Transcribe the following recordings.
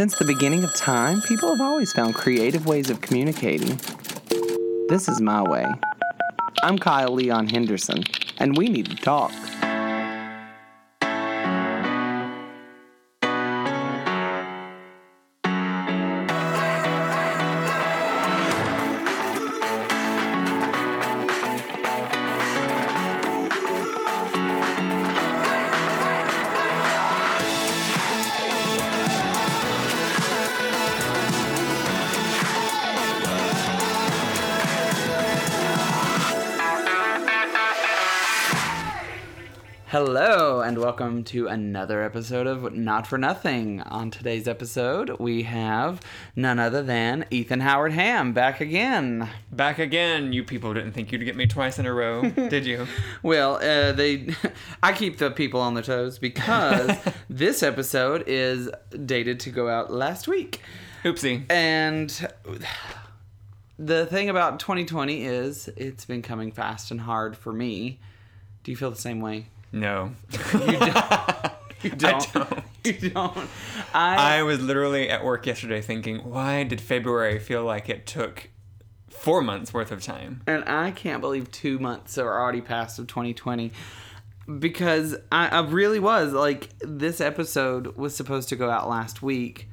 Since the beginning of time, people have always found creative ways of communicating. This is my way. I'm Kyle Leon Henderson, and we need to talk. Welcome to another episode of Not for Nothing. On today's episode, we have none other than Ethan Howard Ham back again. Back again. You people didn't think you'd get me twice in a row, did you? Well, uh, they, I keep the people on their toes because this episode is dated to go out last week, Oopsie. and the thing about 2020 is it's been coming fast and hard for me. Do you feel the same way? No. You don't. You don't. don't. You don't. I, I was literally at work yesterday thinking, why did February feel like it took four months worth of time? and I can't believe two months are already past of 2020 because I, I really was like this episode was supposed to go out last week,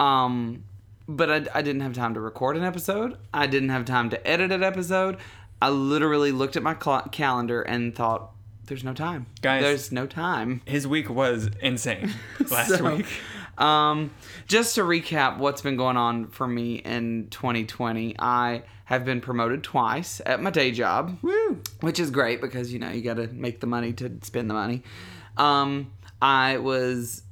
um, but I, I didn't have time to record an episode. I didn't have time to edit an episode. I literally looked at my cl- calendar and thought, "There's no time, Guys. There's no time." His week was insane last So, week. Um, just to recap what's been going on for me in 2020, I have been promoted twice at my day job, Woo! which is great because you know you got to make the money to spend the money. Um, I was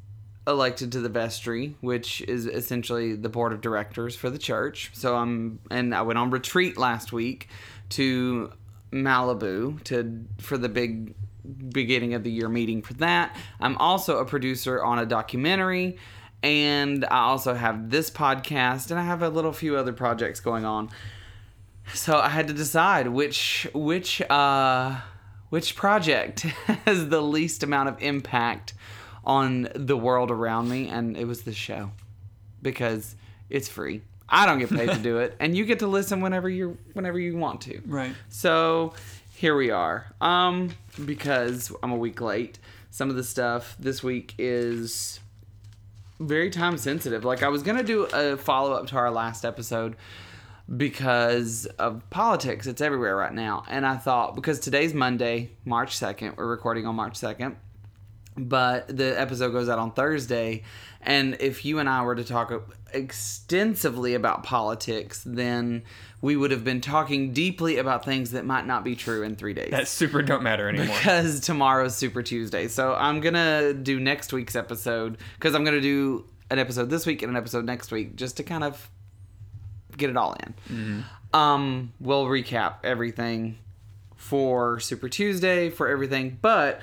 elected to the vestry, which is essentially the board of directors for the church. So I'm and I went on retreat last week to Malibu to for the big beginning of the year meeting for that. I'm also a producer on a documentary and I also have this podcast and I have a little few other projects going on. So I had to decide which which uh which project has the least amount of impact on the world around me and it was this show because it's free. I don't get paid to do it and you get to listen whenever you whenever you want to. Right. So here we are. Um, because I'm a week late. Some of the stuff this week is very time sensitive. Like I was gonna do a follow up to our last episode because of politics. It's everywhere right now. And I thought because today's Monday, March second, we're recording on March second. But the episode goes out on Thursday, and if you and I were to talk extensively about politics, then we would have been talking deeply about things that might not be true in three days. That super don't matter anymore. because tomorrow's Super Tuesday. So I'm gonna do next week's episode because I'm gonna do an episode this week and an episode next week just to kind of get it all in. Um, we'll recap everything for Super Tuesday for everything, but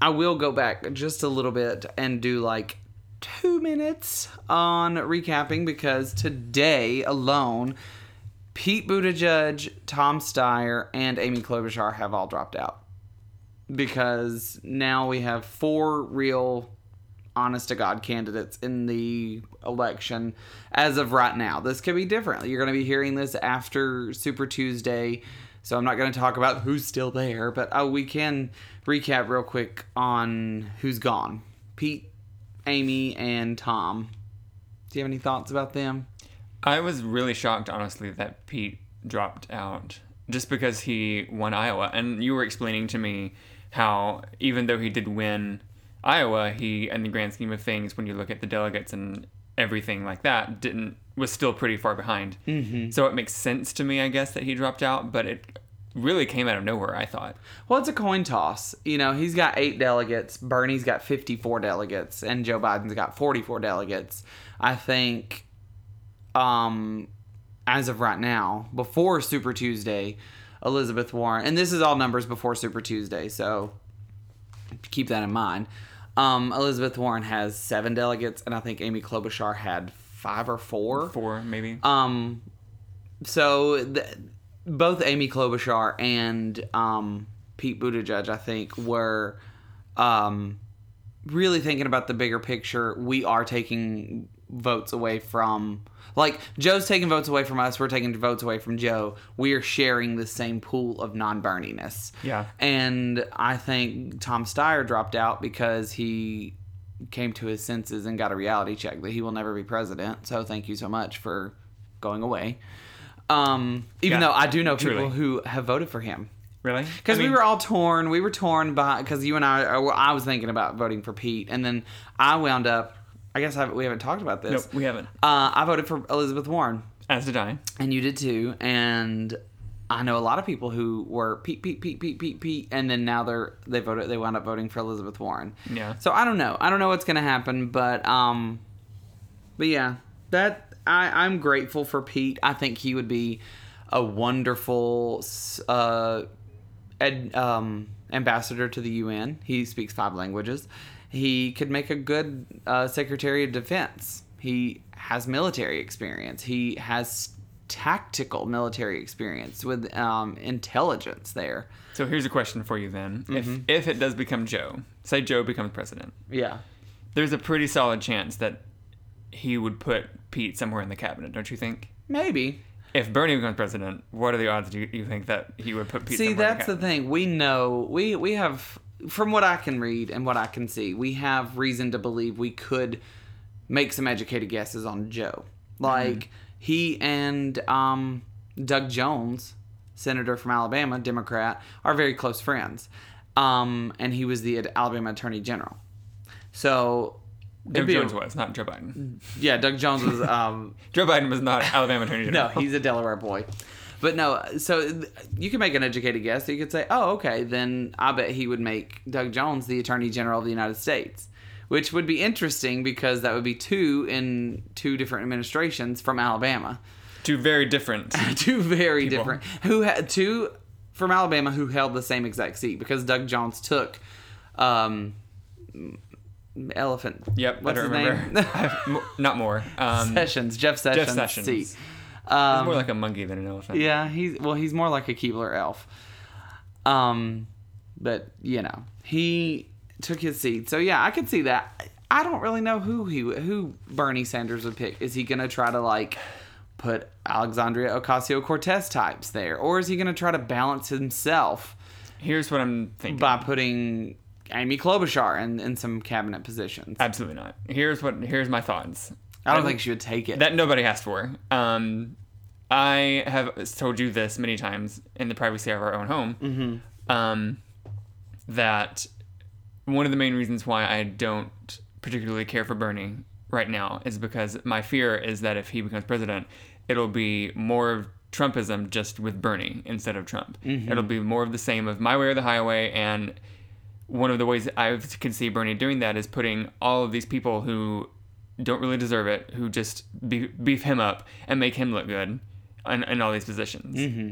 I will go back just a little bit and do like two minutes on recapping because today alone, Pete Buttigieg, Tom Steyer, and Amy Klobuchar have all dropped out because now we have four real honest to God candidates in the election as of right now. This could be different. You're going to be hearing this after Super Tuesday. So I'm not going to talk about who's still there, but uh, we can recap real quick on who's gone. Pete, Amy, and Tom. Do you have any thoughts about them? I was really shocked, honestly, that Pete dropped out just because he won Iowa. And you were explaining to me how, even though he did win Iowa, he, in the grand scheme of things, when you look at the delegates and everything like that, didn't was still pretty far behind. Mm-hmm. So it makes sense to me, I guess, that he dropped out. But it really came out of nowhere. I thought. Well, it's a coin toss. You know, he's got eight delegates. Bernie's got 54 delegates, and Joe Biden's got 44 delegates. I think, um, as of right now, before Super Tuesday, Elizabeth Warren, and this is all numbers before Super Tuesday, so keep that in mind. Um, Elizabeth Warren has seven delegates, and I think Amy Klobuchar had five or four. Four, maybe. Um, so th- both Amy Klobuchar and um, Pete Buttigieg, I think, were um, really thinking about the bigger picture. We are taking votes away from like Joe's taking votes away from us, we're taking votes away from Joe. We are sharing the same pool of non-Berniness. Yeah. And I think Tom Steyer dropped out because he came to his senses and got a reality check that he will never be president. So thank you so much for going away. Um, even Yeah, though I do know people truly. who have voted for him. Really? Because I we were all torn. We were torn by because you and I. I was thinking about voting for Pete, and then I wound up. I guess I, we haven't talked about this. Nope, we haven't. Uh, I voted for Elizabeth Warren, As did I. and you did too. And I know a lot of people who were Pete, Pete, Pete, Pete, Pete, Pete, and then now they're they voted. They wound up voting for Elizabeth Warren. Yeah. So I don't know. I don't know what's gonna happen, but um, but yeah, that I I'm grateful for Pete. I think he would be a wonderful uh, ed, um, ambassador to the UN. He speaks five languages. He could make a good uh, Secretary of Defense. He has military experience. He has tactical military experience with um, intelligence there. So here's a question for you then. Mm-hmm. If if it does become Joe, say Joe becomes president, Yeah. there's a pretty solid chance that he would put Pete somewhere in the cabinet, don't you think? Maybe. If Bernie becomes president, what are the odds do you, you think that he would put Pete See, somewhere that's in the the thing. We know we we have from what I can read and what I can see, we have reason to believe we could make some educated guesses on Joe. Like he and um, Doug Jones, senator from Alabama, Democrat, are very close friends. Um, and he was the Alabama Attorney General. So Doug a- Jones was, not Joe Biden. yeah, Doug Jones was um, Joe Biden was not Alabama Attorney General. no, he's a Delaware boy. But no, so you can make an educated guess. You could say, oh, okay, then I bet he would make Doug Jones the Attorney General of the United States, which would be interesting because that would be two in two different administrations from Alabama. Two very different. two very People. different who had two from Alabama who held the same exact seat because Doug Jones took um elephant Yep, what's I don't his remember. name not more. Um, Sessions Jeff Sessions Jeff Sessions. seat He's um, more like a monkey than an elephant. Yeah, he's well, he's more like a Keebler elf. Um, but you know, he took his seat. So yeah, I could see that. I don't really know who he who Bernie Sanders would pick. Is he gonna try to like put Alexandria Ocasio Cortez types there, or is he gonna try to balance himself Here's what I'm thinking. by putting Amy Klobuchar in, in some cabinet positions? Absolutely not. Here's what. Here's my thoughts. I don't think she would take it. that nobody asked for. Um, I have told you this many times in the privacy of our own home. Mm-hmm. Um, that one of the main reasons why I don't particularly care for Bernie right now is because my fear is that if he becomes president, it'll be more of Trumpism just with Bernie instead of Trump. Mm-hmm. It'll be more of the same of my way or the highway and one of the ways I can see Bernie doing that is putting all of these people who don't really deserve it, who just be- beef him up and make him look good in, in all these positions. Mm-hmm.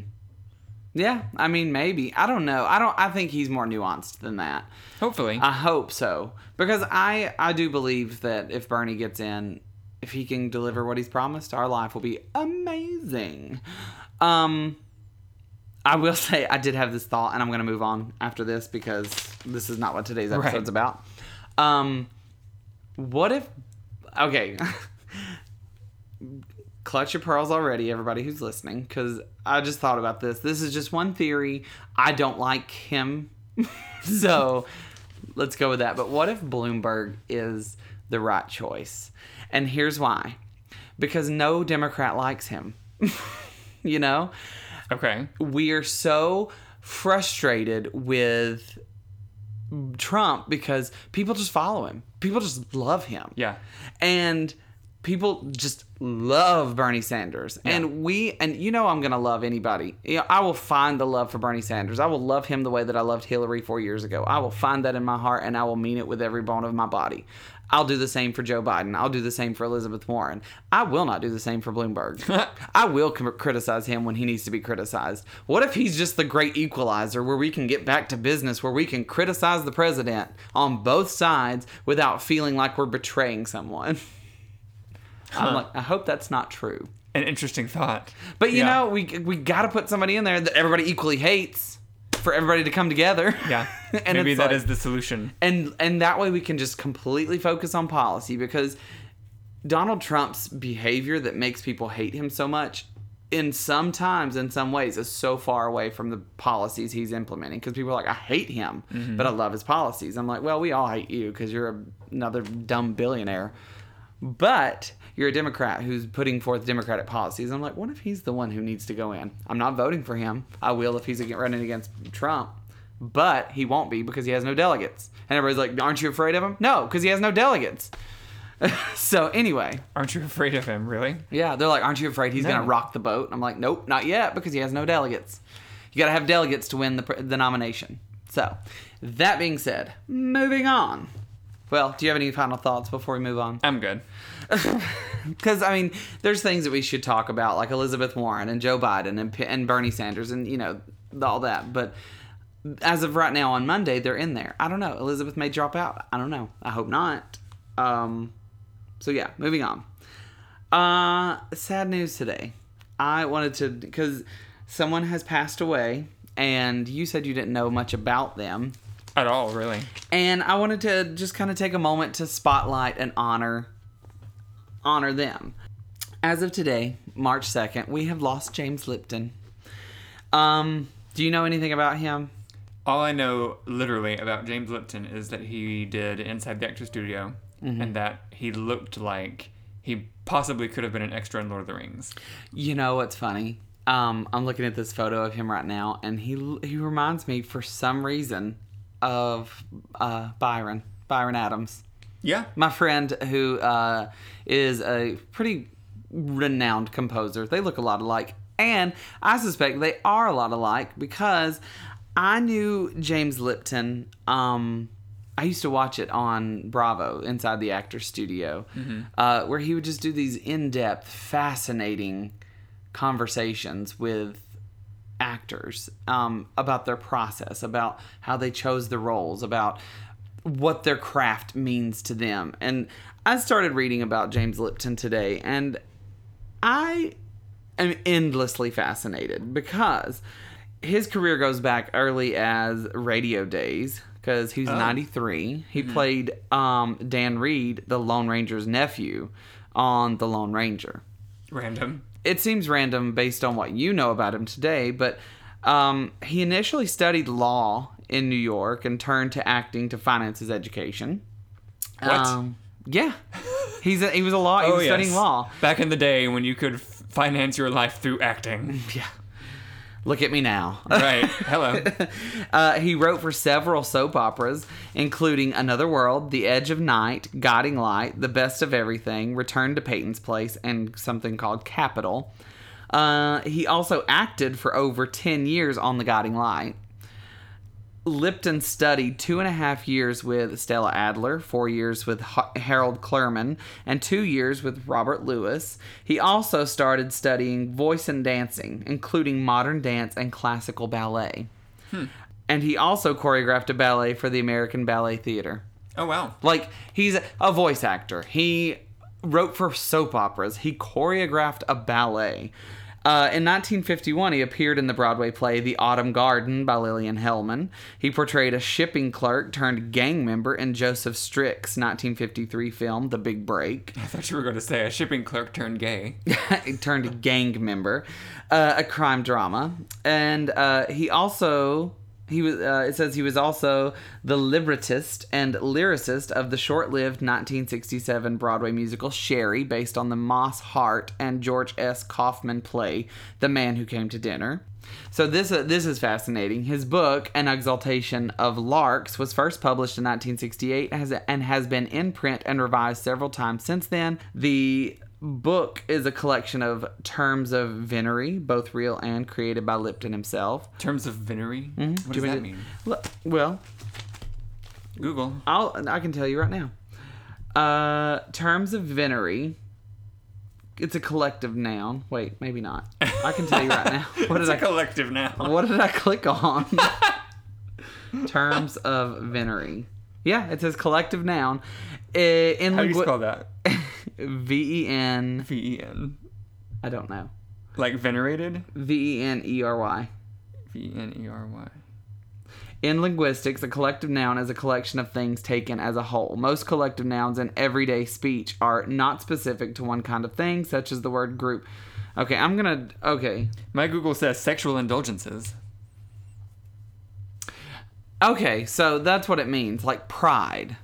yeah, I mean maybe. I don't know. I don't. I think he's more nuanced than that. Hopefully. I hope so because I I do believe that if Bernie gets in, if he can deliver what he's promised, our life will be amazing. Um, I will say I did have this thought, and I'm going to move on after this because this is not what today's Right. episode's about. Um, what if? Okay. Clutch your pearls already, everybody who's listening, because I just thought about this. This is just one theory. I don't like him. so let's go with that. But what if Bloomberg is the right choice? And here's why because no Democrat likes him. you know? okay. we are so frustrated with Trump because people just follow him. People just love him. Yeah. And people just love Bernie Sanders. And we and you know I'm going to love anybody. You know, I will find the love for Bernie Sanders. I will love him the way that I loved Hillary 4 years ago. I will find that in my heart and I will mean it with every bone of my body. I'll do the same for Joe Biden. I'll do the same for Elizabeth Warren. I will not do the same for Bloomberg. I will c- criticize him when he needs to be criticized. What if he's just the great equalizer where we can get back to business, where we can criticize the president on both sides without feeling like we're betraying someone? I'm like, I hope that's not true. An interesting thought. But you Yeah. know, we we got to put somebody in there that everybody equally hates for everybody to come together. Yeah. and Maybe that like- is the solution. and and that way we can just completely focus on policy because Donald Trump's behavior that makes people hate him so much in some times in some ways is so far away from the policies he's implementing because people are like i hate him mm-hmm. but i love his policies i'm like well we all hate you because you're a, another dumb billionaire but you're a democrat who's putting forth democratic policies i'm like what if he's the one who needs to go in i'm not voting for him i will if he's running against trump but he won't be because he has no delegates and everybody's like aren't you afraid of him no because he has no delegates so anyway Aren't you afraid of him, really? yeah, they're like, "Aren't you afraid he's No. gonna rock the boat?" I'm like, "Nope, not yet, because he has no delegates. You gotta have delegates to win the the nomination." So, that being said, moving on. Well, do you have any final thoughts before we move on? I'm good. Because I mean, there's things that we should talk about, like Elizabeth Warren and Joe Biden and and Bernie Sanders, and you know all that. But as of right now, on Monday, they're in there. I don't know. Elizabeth may drop out. I don't know. I hope not. Um, so yeah, moving on. Uh, sad news today. I wanted to because someone has passed away, and you said you didn't know much about them. At all, really. And I wanted to just kind of take a moment to spotlight and honor honor them. As of today, March 2nd, we have lost James Lipton. Um, do you know anything about him? All I know literally about James Lipton is that he did Inside the Actor Studio and that he looked like he possibly could have been an extra in Lord of the Rings. You know what's funny? Um, I'm looking at this photo of him right now, and he he reminds me for some reason of uh, Byron Byron Adams. Yeah. my friend who uh, is a pretty renowned composer. They look a lot alike, and I suspect they are a lot alike because I knew James Lipton. Um, I used to watch it on Bravo inside the actor studio, uh, where he would just do these in-depth, fascinating conversations with actors um, about their process, about how they chose the roles, about what their craft means to them. And I started reading about James Lipton today, and I am endlessly fascinated because his career goes back early as radio days because he was 93. He played um, Dan Reid, the Lone Ranger's nephew, on The Lone Ranger Random. it seems random based on what you know about him today, but um, he initially studied law in New York and turned to acting to finance his education. What? Um, yeah, he's a, he was a law. He was studying law. Back in the day when you could f- finance your life through acting. Yeah. Look at me now. right. Hello. Uh, he wrote for several soap operas, including Another World, The Edge of Night, Guiding Light, The Best of Everything, Return to Peyton's Place, and something called Capitol. Uh, he also acted for over 10 years on The Guiding Light. Lipton studied two and a half years with Stella Adler, four years with Harold Clurman, and two years with Robert Lewis. He also started studying voice and dancing, including modern dance and classical ballet. Hmm. And he also choreographed a ballet for the American Ballet Theater. Oh wow. Like, he's a voice actor. He wrote for soap operas. He choreographed a ballet. Uh, in 1951, he appeared in the Broadway play The Autumn Garden by Lillian Hellman. He portrayed a shipping clerk turned gang member in Joseph Strick's 1953 film The Big Break. I thought you were going to say a shipping clerk turned gay. He turned a gang member, uh, a crime drama, and uh, he also he was. Uh, it says he was also the librettist and lyricist of the short-lived 1967 Broadway musical Sherry, based on the Moss Hart and George S. Kaufman play The Man Who Came to Dinner. So this uh, this is fascinating. His book, An Exaltation of Larks, was first published in 1968 and has been in print and revised several times since then. The book is a collection of terms of venery, both real and created by Lipton himself. Terms of venery. What Do does that mean? well, Google. I'll I can tell you right now. Uh, terms of venery. It's a collective noun. Wait, maybe not. I can tell you right now. What it's did a I collective noun. What did I click on? Terms of venery. Yeah, it says collective noun. Uh, In How do you spell that? V E N. V E N. I don't know. Like venerated? V E N E R Y. V E N E R Y. In linguistics, a collective noun is a collection of things taken as a whole. Most collective nouns in everyday speech are not specific to one kind of thing, such as the word group. Okay, I'm gonna. Okay. My Google says sexual indulgences. Okay, so that's what it means, like pride.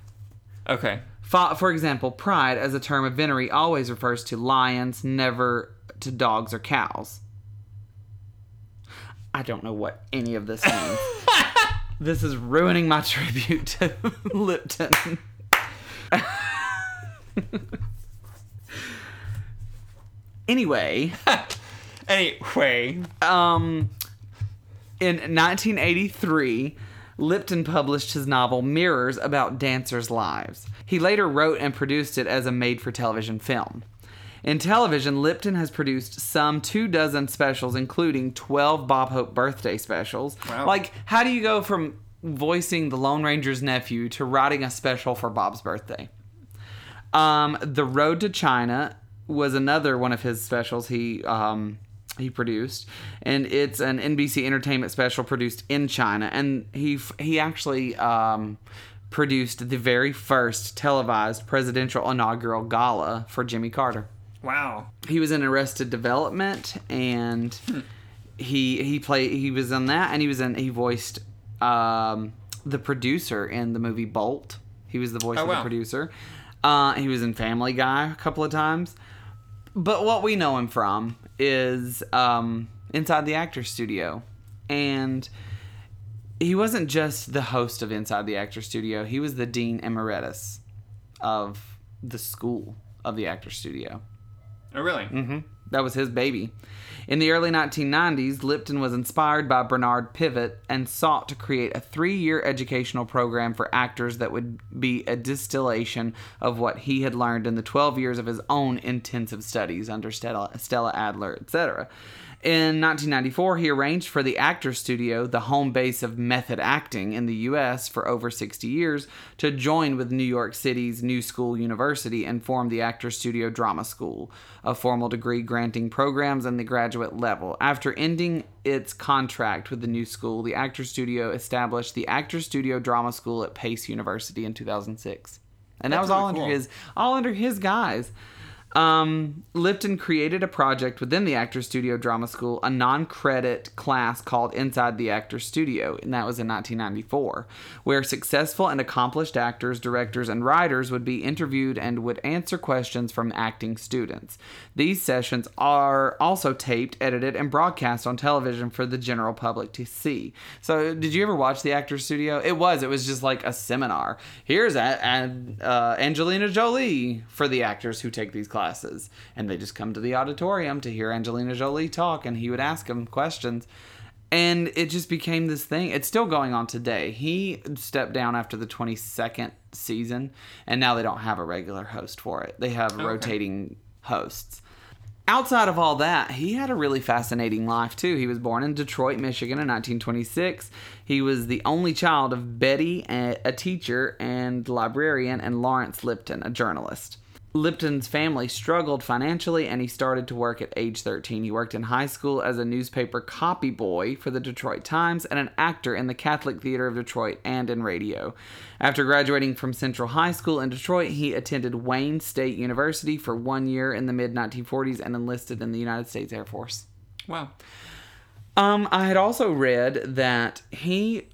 Okay. For, example, pride as a term of venery always refers to lions, never to dogs or cows. I don't know what any of this means. this is ruining my tribute to Lipton. anyway, Anyway, um, in 1983, Lipton published his novel Mirrors about dancers' lives. He later wrote and produced it as a made for television film. In television, Lipton has produced some two dozen specials, including 12 Bob Hope birthday specials. Wow. Like, how do you go from voicing the Lone Ranger's nephew to writing a special for Bob's birthday? Um, the Road to China was another one of his specials he um, he produced, and it's an NBC Entertainment special produced in China, and he he actually um, produced the very first televised presidential inaugural gala for Jimmy Carter. wow. He was in Arrested Development, and he he played he was in that, and he was in he voiced um, the producer in the movie Bolt. He was the voice Oh, of the producer. Uh, he was in Family Guy a couple of times. But what we know him from is um, Inside the Actors Studio. And he wasn't just the host of Inside the Actors Studio, he was the Dean Emeritus of the school of the Actors Studio. Oh, really? hmm That was his baby. In the early 1990s, Lipton was inspired by Bernard Pivot and sought to create a three year educational program for actors that would be a distillation of what he had learned in the 12 years of his own intensive studies under Stella, Stella Adler, etc. In 1994, he arranged for the Actors Studio, the home base of method acting in the U.S. for over 60 years, to join with New York City's New School University and form the Actors Studio Drama School, a formal degree granting programs in the graduate level. After ending its contract with the new school, the Actors Studio established the Actors Studio Drama School at Pace University in 2006. And that That's was all really under his all under his guys. Um, Lipton created a project within the Actors Studio Drama School, a non credit class called Inside the Actors Studio, and that was in 1994, where successful and accomplished actors, directors, and writers would be interviewed and would answer questions from acting students. These sessions are also taped, edited, and broadcast on television for the general public to see. So, did you ever watch the Actors Studio? It was. It was just like a seminar. Here's a, a, uh, Angelina Jolie for the actors who take these classes, and they just come to the auditorium to hear Angelina Jolie talk, and he would ask them questions. And it just became this thing. It's still going on today. He stepped down after the 22nd season, and now they don't have a regular host for it. They have rotating hosts. Outside of all that, he had a really fascinating life too. He was born in Detroit, Michigan in 1926. He was the only child of Betty, a a teacher and librarian, and Lawrence Lipton, a journalist. Lipton's family struggled financially and he started to work at age 13. He worked in high school as a newspaper copy boy for the Detroit Times and an actor in the Catholic Theater of Detroit and in radio. After graduating from Central High School in Detroit, he attended Wayne State University for one year in the mid 1940s and enlisted in the United States Air Force. Wow. Um, I had also read that he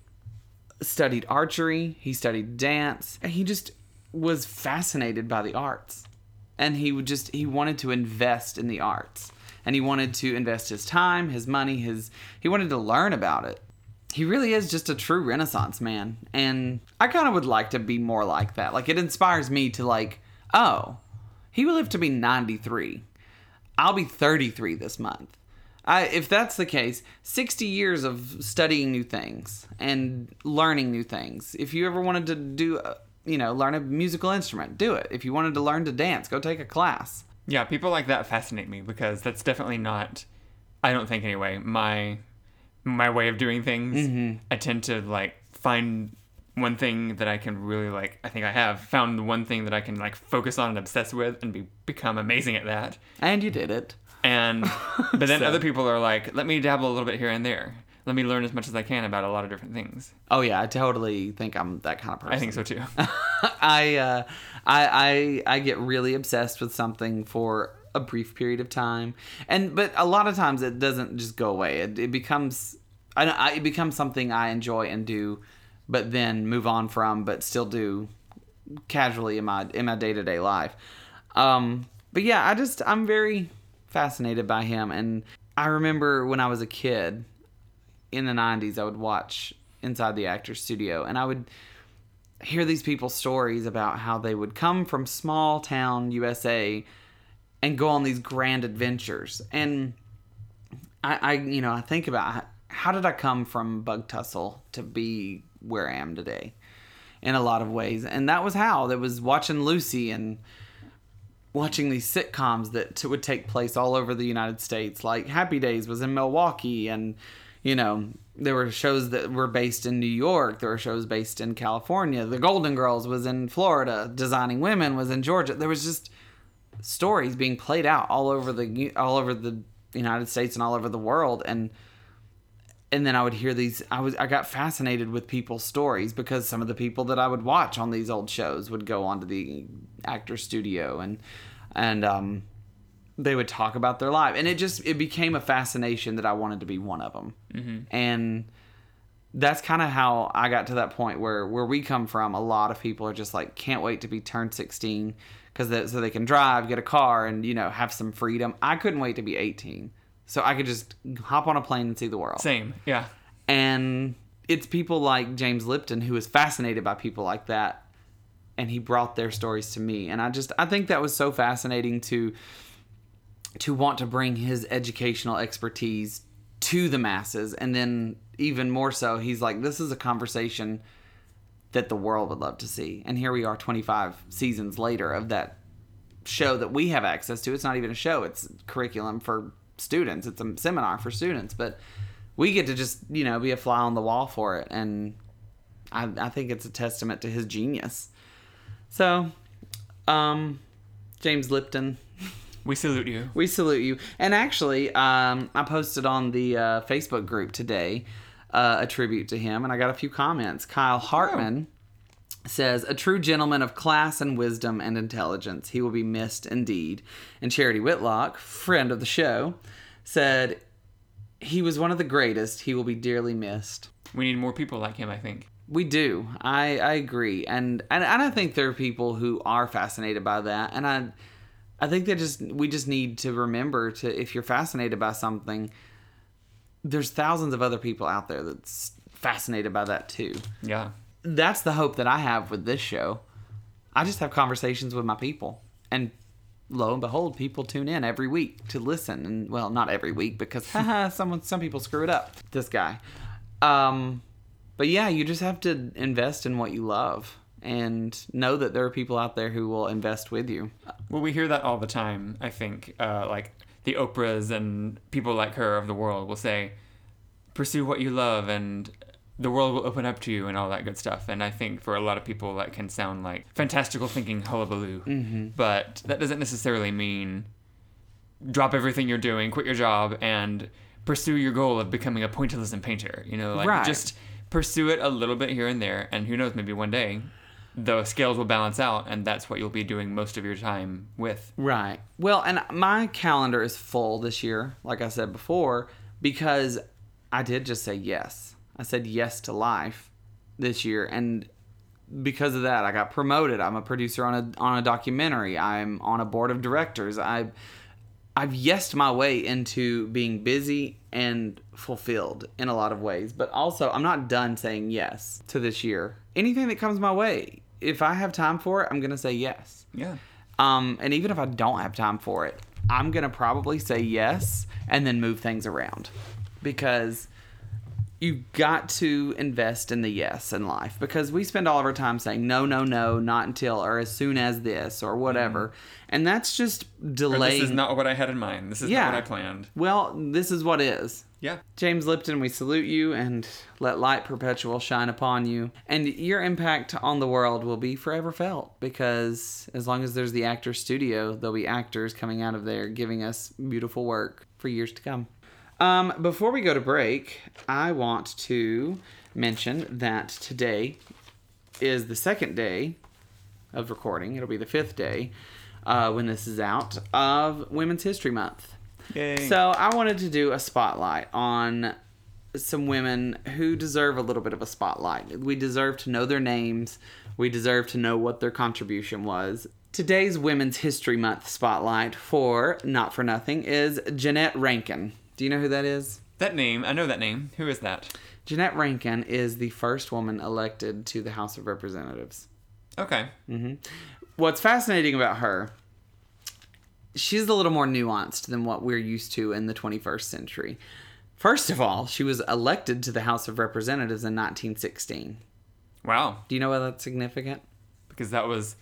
studied archery, he studied dance, and he just was fascinated by the arts. And he would just he wanted to invest in the arts. And he wanted to invest his time, his money, his he wanted to learn about it. He really is just a true renaissance man. And I kind of would like to be more like that. Like it inspires me to like, oh, he will live to be 93. I'll be 33 this month. I, if that's the case, 60 years of studying new things and learning new things. If you ever wanted to do, uh, you know, learn a musical instrument, do it. If you wanted to learn to dance, go take a class. Yeah, people like that fascinate me because that's definitely not I don't think anyway, my my way of doing things. Mm-hmm. I tend to like find one thing that I can really like I think I have found the one thing that I can like focus on and obsess with and be become amazing at that. And you did it. And but then So- other people are like, let me dabble a little bit here and there. Let me learn as much as I can about a lot of different things. Oh yeah, I totally think I'm that kind of person. I think so too. I, uh, I I I get really obsessed with something for a brief period of time, and but a lot of times it doesn't just go away. It, it becomes I, I it becomes something I enjoy and do, but then move on from, but still do casually in my in my day to day life. Um, but yeah, I just I'm very fascinated by him, and I remember when I was a kid in the '90s, I would watch Inside the Actors Studio, and I would hear these people's stories about how they would come from small town USA and go on these grand adventures. And I, I you know, I think about how, did I come from Bug Tussle to be where I am today in a lot of ways. And that was how. That was watching Lucy and watching these sitcoms that t- would take place all over the United States. Like Happy Days was in Milwaukee, and you know there were shows that were based in New York. There were shows based in California. The Golden Girls was in Florida. Designing Women was in Georgia. There was just stories being played out all over the all over the United States and all over the world, and and then I would hear these. I was I got fascinated with people's stories because some of the people that I would watch on these old shows would go onto the actor studio and and um, they would talk about their life, and it just it became a fascination that I wanted to be one of them, mm-hmm. and that's kind of how I got to that point where where we come from. A lot of people are just like can't wait to be turned sixteen because so they can drive, get a car, and you know have some freedom. I couldn't wait to be eighteen so I could just hop on a plane and see the world. Same. Yeah. And it's people like James Lipton who is fascinated by people like that and he brought their stories to me and I just I think that was so fascinating to to want to bring his educational expertise to the masses and then even more so he's like this is a conversation that the world would love to see. And here we are 25 seasons later of that show that we have access to. It's not even a show it's curriculum for students it's a seminar for students but we get to just you know be a fly on the wall for it and i, I think it's a testament to his genius. So um james lipton We salute you. we salute you. And actually um i posted on the uh, facebook group today uh, a tribute to him and i got a few comments. Kyle hartman says a true gentleman of class and wisdom and intelligence. He will be missed indeed. And charity whitlock friend of the show said he was one of the greatest. He will be dearly missed. We need more people like him, I think. we do. I i agree. And and, and i think there are people who are fascinated by that. And i i think that just we just need to remember to if you're fascinated by something there's thousands of other people out there that's fascinated by that too Yeah. that's the hope that I have with this show. I just have conversations with my people, and lo and behold, people tune in every week to listen. And well, not every week because haha, someone some people screw it up. This guy, um, but yeah, you just have to invest in what you love and know that there are people out there who will invest with you. Well, we hear that all the time. I think, uh, like the Oprahs and people like her of the world will say, "Pursue what you love, and the world will open up to you," and all that good stuff. And I think for a lot of people, that can sound like fantastical thinking hullabaloo. Mm-hmm. But that doesn't necessarily mean drop everything you're doing, quit your job, and pursue your goal of becoming a pointillism painter. You know, like Right. just pursue it a little bit here and there, and who knows, maybe one day the scales will balance out, and that's what you'll be doing most of your time with. Right. Well, and my calendar is full this year, like I said before, because I did just say yes. I said yes to life this year and because of that I got promoted. I'm a producer on a on a documentary. I'm on a board of directors. I I've yesed my way into being busy and fulfilled in a lot of ways, but also I'm not done saying yes to this year. Anything that comes my way, if I have time for it, I'm to say yes. Yeah. Um, and even if I don't have time for it, I'm gonna probably say yes and then move things around because you've got to invest in the yes in life because we spend all of our time saying no, no, no, not until or as soon as this or whatever, mm-hmm. and that's just Or delaying. this is not what I had in mind. This is Yeah. not what I planned. well, this is what is. Yeah. James Lipton, we salute you and let light perpetual shine upon you. And your impact on the world will be forever felt because as long as there's the actor studio, there'll be actors coming out of there giving us beautiful work for years to come. Um, before we go to break, I want to mention that today is the second day of recording. It'll be the fifth day uh, when this is out of Women's History Month. Yay. So I wanted to do a spotlight on some women who deserve a little bit of a spotlight. We deserve to know their names. We deserve to know what their contribution was. Today's Women's History Month spotlight for Not for Nothing is Jeanette Rankin. Do you know who that is? that name, I know that name. Who is that? Jeanette Rankin is the first woman elected to the House of Representatives. Okay. Mm-hmm. What's fascinating about her, she's a little more nuanced than what we're used to in the 21st century. First of all, she was elected to the House of Representatives in 1916. Wow. Do you know why that's significant? Because that was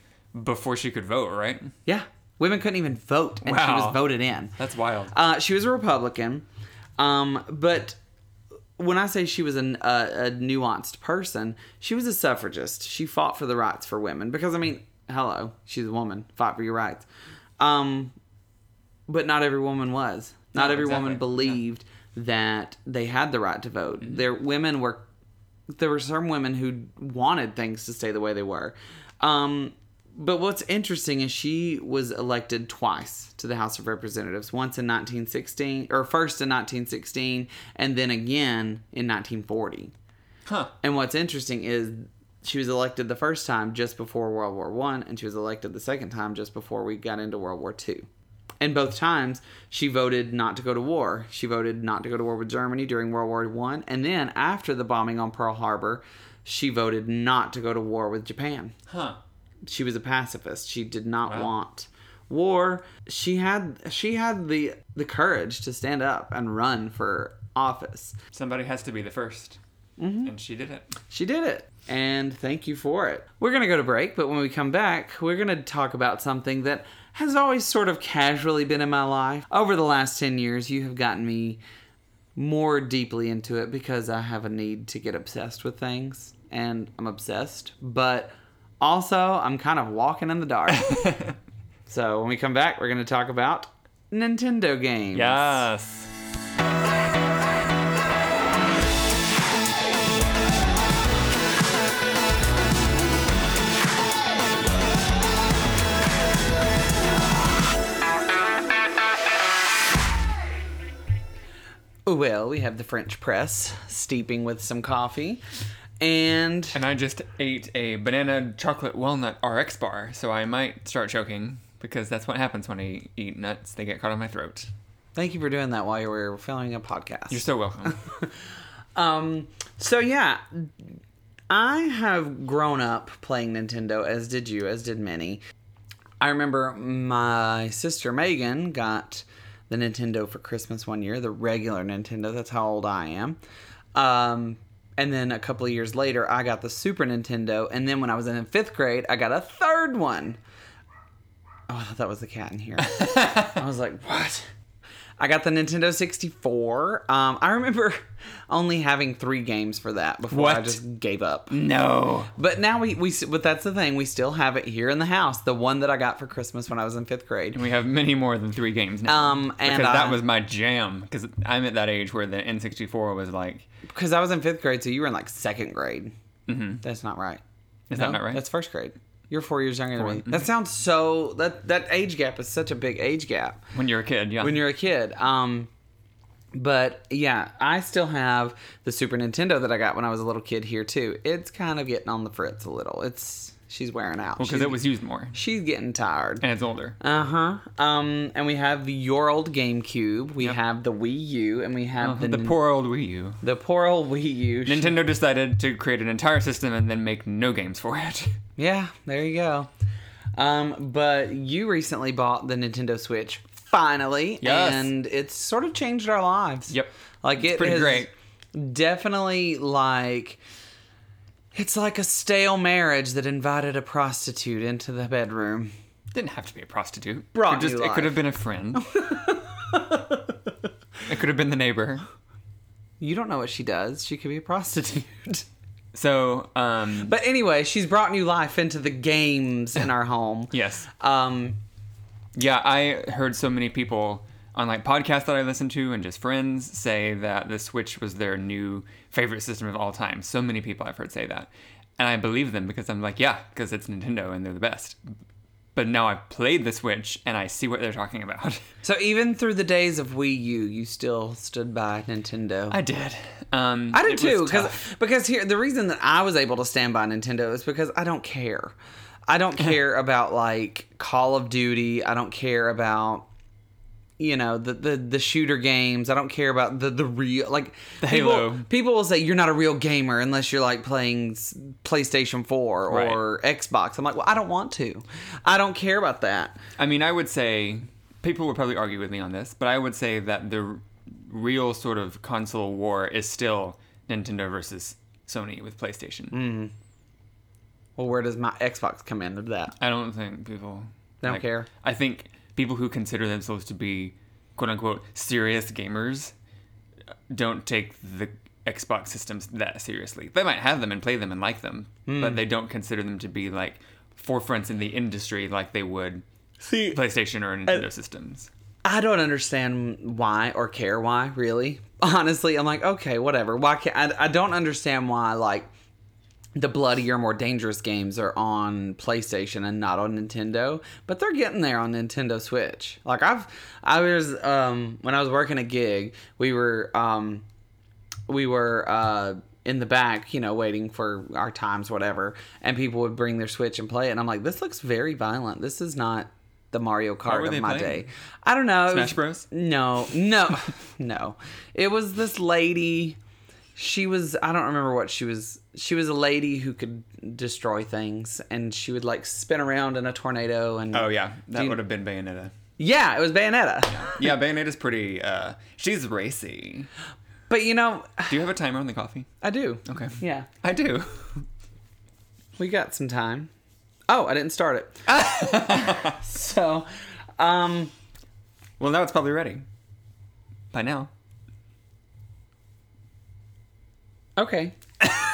before she could vote, right? Yeah. Women couldn't even vote, and she was voted in. That's wild. Uh, she was a Republican, um, but when I say she was an, a, a nuanced person, she was a suffragist. She fought for the rights for women because I mean, hello, she's a woman, fought for your rights. Um, but not every woman was. Not No, every exactly. woman believed that they had the right to vote. There, women were. There were some women who wanted things to stay the way they were. Um, but what's interesting is she was elected twice to the House of Representatives. Once in 1916, or first in 1916, and then again in 1940. Huh. And what's interesting is she was elected the first time just before World War One, and she was elected the second time just before we got into World War Two. And both times she voted not to go to war. She voted not to go to war with Germany during World War One, and then after the bombing on Pearl Harbor, she voted not to go to war with Japan Huh. She was a pacifist. She did not Wow. want war. She had she had the the courage to stand up and run for office. Somebody has to be the 1st mm-hmm. And she did it. She did it. And thank you for it. We're going to go to break, but when we come back, we're going to talk about something that has always sort of casually been in my life. Over the last 10 years, you have gotten me more deeply into it because I have a need to get obsessed with things, and I'm obsessed. But also, I'm kind of walking in the dark. so when we come back, we're going to talk about Nintendo games. Yes. Well, we have the French press steeping with some coffee. And And I just ate a banana chocolate walnut RX bar, so I might start choking because that's what happens when I eat nuts. They get caught in my throat. thank you for doing that while you were filming a podcast. You're so welcome. Um, so yeah, I have grown up playing Nintendo, as did you, as did many. I remember my sister Megan got the Nintendo for Christmas one year, the regular Nintendo. That's how old I am. Um, and then a couple of years later, I got the Super Nintendo. And then when I was in fifth grade, I got a third one. Oh, I thought that was the cat in here. I was like, what? I got the Nintendo 64. Um, I remember only having three games for that before I just gave up. no. But now we, we, but that's the thing. We still have it here in the house. The one that I got for Christmas when I was in fifth grade. We have many more than three games now. Um, and because that was my jam. Because I'm at that age where the N64 was like, Because I was in fifth grade, so you were in like second grade. Mm-hmm. That's not right. is that not right? That's first grade. You're four years younger Four. than me. That sounds so. That that age gap is such a big age gap. when you're a kid, yeah. when you're a kid. Um, but yeah, I still have the Super Nintendo that I got when I was a little kid here too. It's kind of getting on the fritz a little. It's she's wearing out. Well, because it was used more she's getting tired. and it's older. Uh huh. Um, and we have the your old GameCube. We Yep. have the Wii U, and we have the the poor old Wii U. the poor old Wii U. Nintendo decided to create an entire system and then make no games for it. Yeah, there you go. Um, but you recently bought the Nintendo Switch finally, Yes. and it's sort of changed our lives. Yep. like it pretty great. Definitely, like it's like a stale marriage that invited a prostitute into the bedroom. Didn't have to be a prostitute. Brought it, just, new it could have been a friend. it could have been the neighbor. You don't know what she does. She could be a prostitute. So, um, but anyway, she's brought new life into the games in our home. yes. Um, Yeah, I heard so many people on like podcasts that I listen to and just friends say that the Switch was their new favorite system of all time. So many people I've heard say that. And I believe them because I'm like, yeah, because it's Nintendo and they're the best. But now I've played the Switch and I see what they're talking about. So even through the days of Wii U, you still stood by Nintendo. I did. Um, I did too, because because here the reason that I was able to stand by Nintendo is because I don't care. I don't care about like Call of Duty. I don't care about you know the the, the shooter games. I don't care about the the real like The people, Halo. People will say you're not a real gamer unless you're like playing PlayStation 4 or Xbox. I'm like, well, I don't want to. I don't care about that. I mean, I would say people would probably argue with me on this, but I would say that the real sort of console war is still Nintendo versus Sony with PlayStation. Mm. Well, where does my Xbox come into that? I don't think people They don't care. I think people who consider themselves to be quote unquote serious gamers don't take the Xbox systems that seriously. They might have them and play them and like them, Hmm. but they don't consider them to be like forefronts in the industry like they would See, PlayStation or Nintendo systems. I don't understand why or care why, really. Honestly, I'm like, okay, whatever. Why can't I, I don't understand why like the bloodier, more dangerous games are on PlayStation and not on Nintendo, but they're getting there on Nintendo Switch. Like I've I was um when I was working a gig, we were um we were uh in the back, you know, waiting for our times, whatever, and people would bring their Switch and play it, and I'm like, this looks very violent. This is not the Mario Kart of my playing? day. I don't know. Smash Bros? No, no, no. It was this lady. She was. I don't remember what she was. She was a lady who could destroy things, and she would like spin around in a tornado. And Oh yeah, that you- would have been Bayonetta. yeah, it was Bayonetta. Yeah, Bayonetta's pretty. uh She's racy. But you know, Do you have a timer on the coffee? I do. Okay. Yeah, I do. we got some time. Oh, I didn't start it. so, um, Well, now it's probably ready. By now. okay.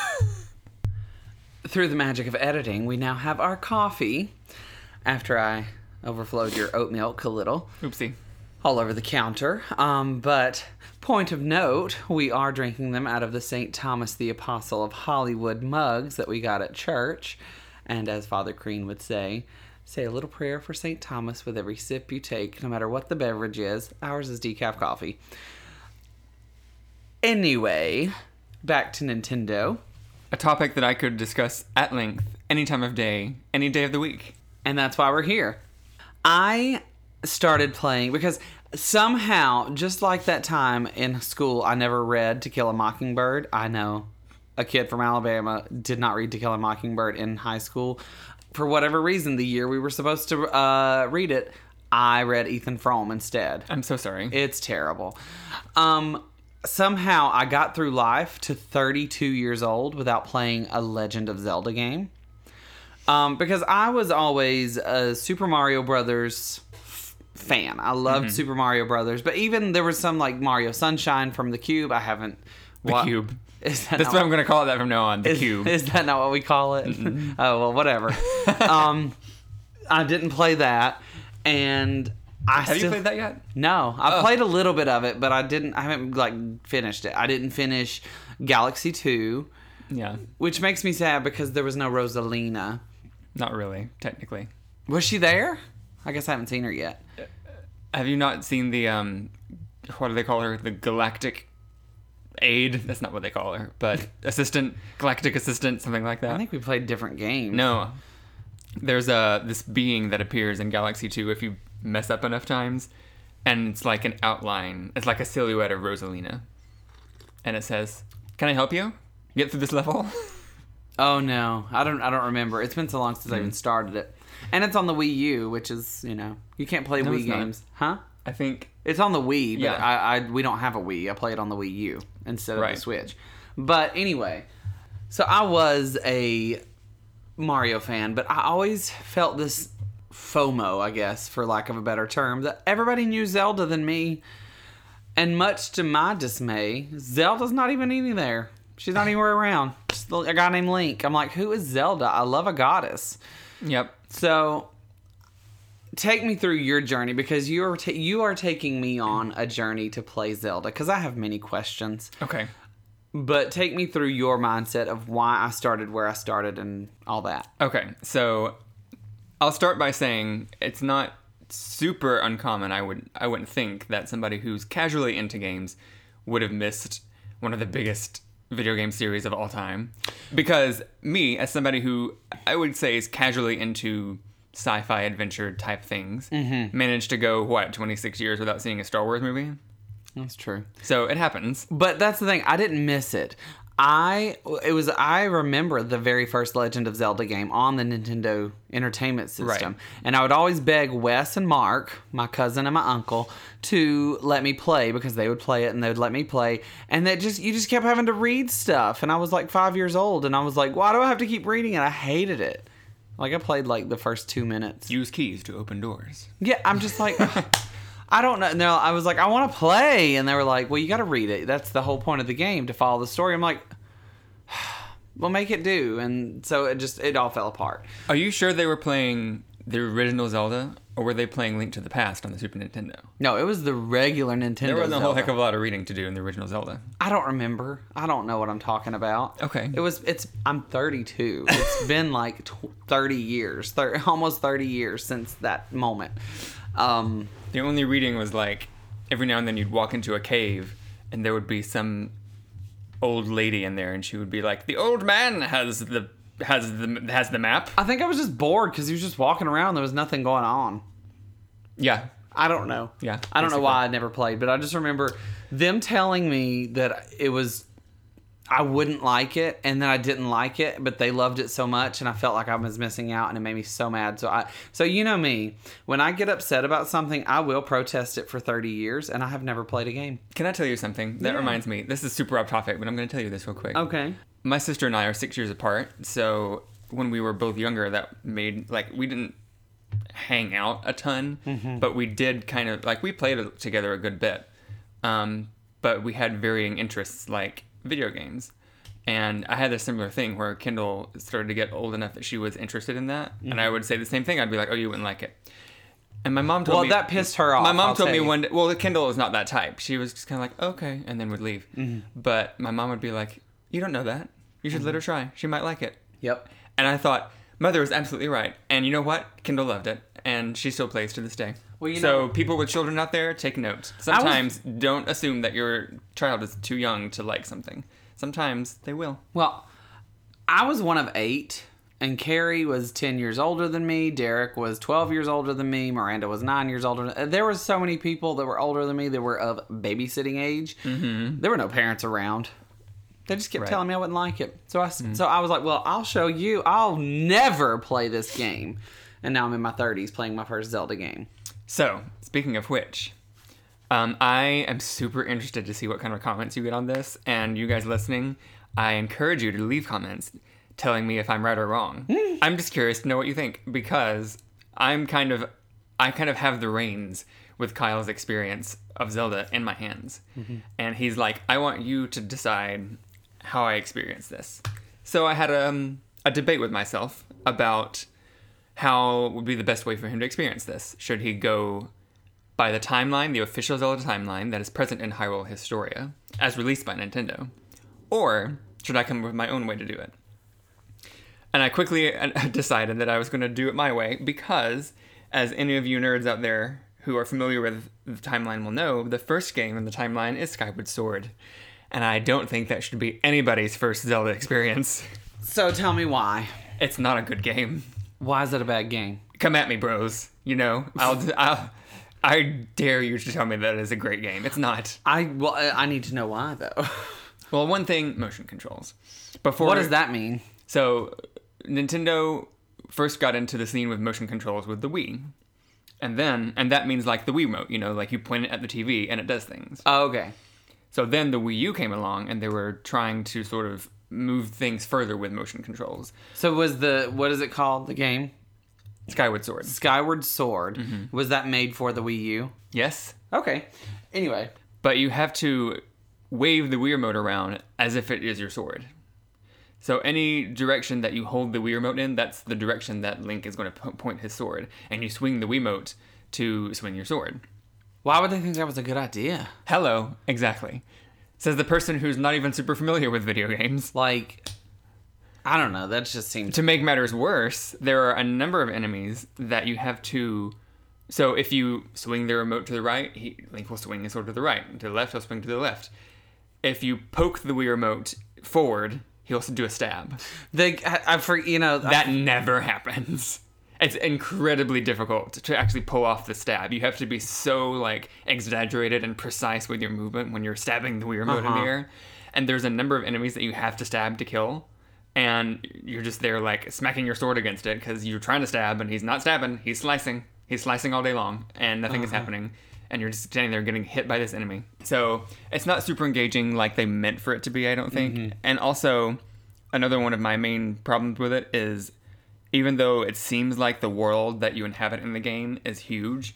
Through the magic of editing, we now have our coffee. After I overflowed your oat milk a little. Oopsie. all over the counter. Um, but point of note, we are drinking them out of the St. Thomas the Apostle of Hollywood mugs that we got at church. And as Father Crean would say, say a little prayer for St. Thomas with every sip you take, no matter what the beverage is. Ours is decaf coffee. Anyway, back to Nintendo. A topic that I could discuss at length any time of day, any day of the week. and that's why we're here. I started playing because somehow, just like that time in school, I never read To Kill a Mockingbird. I know a kid from Alabama did not read To Kill a Mockingbird in high school. For whatever reason, the year we were supposed to uh, read it, I read Ethan Frome instead. I'm so sorry. It's terrible. Um, somehow I got through life to 32 years old without playing a Legend of Zelda game. Um, because I was always a Super Mario Brothers f- fan. I loved Super Mario Brothers, but even there was some like Mario Sunshine from the Cube. I haven't. the wa- cube. Is that That's what I'm gonna call it that from now on. The is, cube. Is that not what we call it? oh well, whatever. um, I didn't play that, and I Have still, you played that yet? no, I Oh. played a little bit of it, but I didn't. I haven't like finished it. I didn't finish Galaxy Two, Yeah. which makes me sad because there was no Rosalina. Not really, technically. Was she there? I guess I haven't seen her yet. Have you not seen the um what do they call her? The galactic aide? That's not what they call her, but assistant, galactic assistant, something like that. I think we played different games. No. There's a this being that appears in Galaxy 2 if you mess up enough times and it's like an outline. It's like a silhouette of Rosalina. And it says, "Can I help you? Get through this level?" Oh no, I don't. I don't remember. It's been so long since I Hmm. even started it, and it's on the Wii U, which is you know you can't play No, Wii it's not. games, huh? I think It's on the Wii, but Yeah. I, I we don't have a Wii. I play it on the Wii U instead of Right. the Switch. But anyway, so I was a Mario fan, but I always felt this FOMO, I guess, for lack of a better term, that everybody knew Zelda than me. And much to my dismay, Zelda's not even any there. She's not anywhere around. Just a guy named Link. I'm like, who is Zelda? I love a goddess. yep. So take me through your journey because you are ta- you are taking me on a journey to play Zelda because I have many questions. Okay. But take me through your mindset of why I started where I started and all that. Okay, so I'll start by saying it's not super uncommon. I would I wouldn't think that somebody who's casually into games would have missed one of the biggest video game series of all time. Because me, as somebody who I would say is casually into sci-fi adventure type things, mm-hmm. managed to go what twenty six years without seeing a Star Wars movie. That's true. So it happens. But that's the thing. I didn't miss it. I it was I remember the very first Legend of Zelda game on the Nintendo Entertainment System, Right. and I would always beg Wes and Mark, my cousin and my uncle, to let me play because they would play it and they would let me play, and that just you just kept having to read stuff, and I was like five years old, and I was like, why do I have to keep reading it? I hated it. Like I played like the first two minutes. Use keys to open doors. Yeah, I'm just like, I don't know. No, I was like, I want to play, and they were like, well, you got to read it. That's the whole point of the game to follow the story. I'm like, well, make it do, and so it just it all fell apart. Are you sure they were playing the original Zelda, or were they playing Link to the Past on the Super Nintendo? No, it was the regular Nintendo. There wasn't a whole Zelda. heck of a lot of reading to do in the original Zelda. I don't remember. I don't know what I'm talking about. Okay. It was. It's. I'm 32. It's been like 30 years, thir- almost 30 years since that moment. Um, The only reading was like every now and then you'd walk into a cave and there would be some old lady in there and she would be like, "The old man has the has the has the map." I think I was just bored because he was just walking around. There was nothing going on. Yeah. I don't know. Yeah, I don't know why I never played, but I just remember them telling me that it was I wouldn't like it and then I didn't like it, but they loved it so much and I felt like I was missing out and it made me so mad. So I so you know me, when I get upset about something, I will protest it for 30 years and I have never played a game. Can I tell you something? That Yeah. reminds me. This is super off topic, but I'm going to tell you this real quick. Okay. my sister and I are six years apart, so when we were both younger, that made like we didn't hang out a ton, but we did kind of like we played together a good bit. Um, but we had varying interests, like video games. And I had a similar thing where Kendall started to get old enough that she was interested in that, and I would say the same thing. I'd be like, "Oh, you wouldn't like it." And my mom told Well, me that pissed her off. My mom I'll told me you. one day, well, Kendall is not that type. She was just kind of like, okay, and then would leave. Mm-hmm. But my mom would be like, you don't know that. You should Mm-hmm. let her try. She might like it. Yep. And I thought, mother was absolutely right. And you know what? Kendall loved it, and she still plays to this day. Well, you so know- people with children out there, take note. Sometimes don't assume that your child is too young to like something. Sometimes they will. Well, I was one of eight, and Carrie was 10 years older than me. Derek was 12 years older than me. Miranda was nine years older. There were so many people that were older than me that were of babysitting age. Mm-hmm. There were no parents around. They just kept Right. telling me I wouldn't like it. So I, so I was like, well, I'll show you. I'll never play this game. And now I'm in my 30s playing my first Zelda game. So, speaking of which, um, I am super interested to see what kind of comments you get on this. And you guys listening, I encourage you to leave comments telling me if I'm right or wrong. I'm just curious to know what you think because I'm kind of, I kind of have the reins with Kyle's experience of Zelda in my hands. And he's like, I want you to decide how I experience this. So I had um, a debate with myself about how would be the best way for him to experience this. Should he go by the timeline, the official Zelda timeline that is present in Hyrule Historia, as released by Nintendo, or should I come up with my own way to do it? And I quickly decided that I was going to do it my way because, as any of you nerds out there who are familiar with the timeline will know, the first game in the timeline is Skyward Sword. And I don't think that should be anybody's first Zelda experience. So tell me why. It's not a good game. Why is that a bad game? come at me, bros. You know, I'll, I'll, I dare you to tell me that is a great game. It's not. I well, I I need to know why though. Well, one thing, motion controls. Before, what does that mean? So, Nintendo first got into the scene with motion controls with the Wii, and then, and that means like the Wii remote. You know, like you point it at the TV and it does things. Oh, okay. So then the Wii U came along, and they were trying to sort of move things further with motion controls. So was the what is it called? The game Skyward Sword. Skyward Sword. Mm-hmm. Was that made for the Wii U? Yes, Okay. Anyway, but you have to wave the Wii remote around as if it is your sword. So any direction that you hold the Wii remote in, that's the direction that Link is going to po- point his sword, and you swing the Wiimote to swing your sword. Why would they think that was a good idea? Hello, exactly. Says the person who's not even super familiar with video games. Like, I don't know. That just seems. To make matters worse, there are a number of enemies that you have to. So if you swing the remote to the right, he, Link will swing his sword to the right. To the left, he'll swing to the left. If you poke the Wii remote forward, he'll do a stab. The I, I for you know That never happens. It's incredibly difficult to actually pull off the stab. You have to be so like exaggerated and precise with your movement when you're stabbing the Wii remote in the Uh-huh. air. And there's a number of enemies that you have to stab to kill, and you're just there like smacking your sword against it because you're trying to stab and he's not stabbing. He's slicing. He's slicing all day long, and nothing is happening. And you're just standing there getting hit by this enemy. So it's not super engaging like they meant for it to be. I don't think. And also, another one of my main problems with it is even though it seems like the world that you inhabit in the game is huge,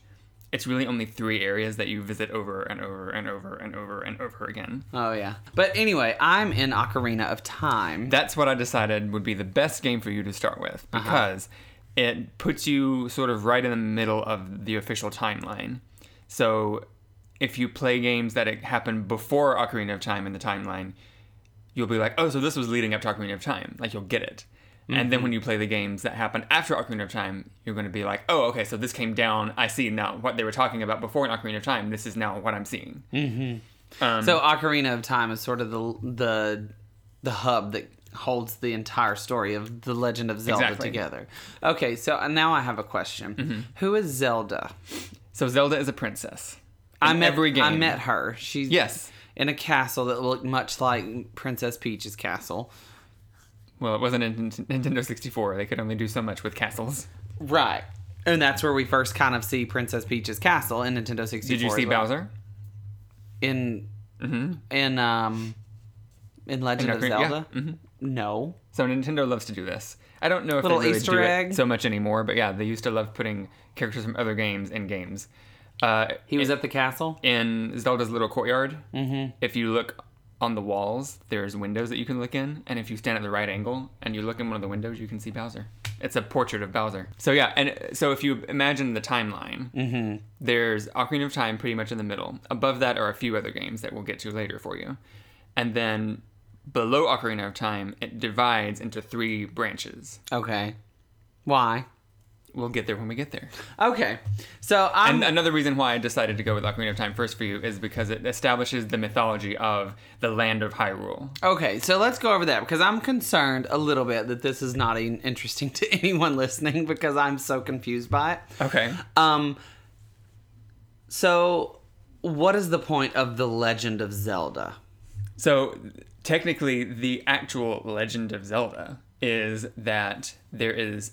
it's really only three areas that you visit over and over and over and over and over again. Oh yeah. But anyway, I'm in Ocarina of Time. That's what I decided would be the best game for you to start with uh-huh. because it puts you sort of right in the middle of the official timeline. So if you play games that happen before Ocarina of Time in the timeline, you'll be like, oh, so this was leading up to Ocarina of Time. Like you'll get it. And then when you play the games that happen after Ocarina of Time, you're going to be like, oh, okay, so this came down. I see now what they were talking about before in Ocarina of Time. This is now what I'm seeing. Um, so Ocarina of Time is sort of the the the hub that holds the entire story of the Legend of Zelda Exactly. together. Okay, so now I have a question. Mm-hmm. Who is Zelda? So Zelda is a princess. In I met every game. I met her. She's Yes. in a castle that looked much like Princess Peach's castle. Well, it wasn't in Nintendo 64. They could only do so much with castles. Right. And that's where we first kind of see Princess Peach's castle in Nintendo 64. Did you see well. Bowser? in Mm-hmm. in um in Legend In of Ocarina- yeah, Zelda? mhm. No. So Nintendo loves to do this. I don't know if Little they really Easter do egg? it so much anymore, but yeah, they used to love putting characters from other games in games. Uh, He was at the castle? in Zelda's little courtyard. Mm-hmm. If you look on the walls, there's windows that you can look in, and if you stand at the right angle and you look in one of the windows, you can see Bowser. It's a portrait of Bowser. So yeah, and so if you imagine the timeline, Mm-hmm. there's Ocarina of Time pretty much in the middle. Above that are a few other games that we'll get to later for you, and then below Ocarina of Time, it divides into three branches. Okay. Why? We'll get there when we get there. Okay. So I'm And another reason why I decided to go with Ocarina of Time first for you is because it establishes the mythology of the land of Hyrule. Okay, so let's go over that because I'm concerned a little bit that this is not interesting to anyone listening because I'm so confused by it. Okay. Um so what is the point of the Legend of Zelda? So technically, the actual Legend of Zelda is that there is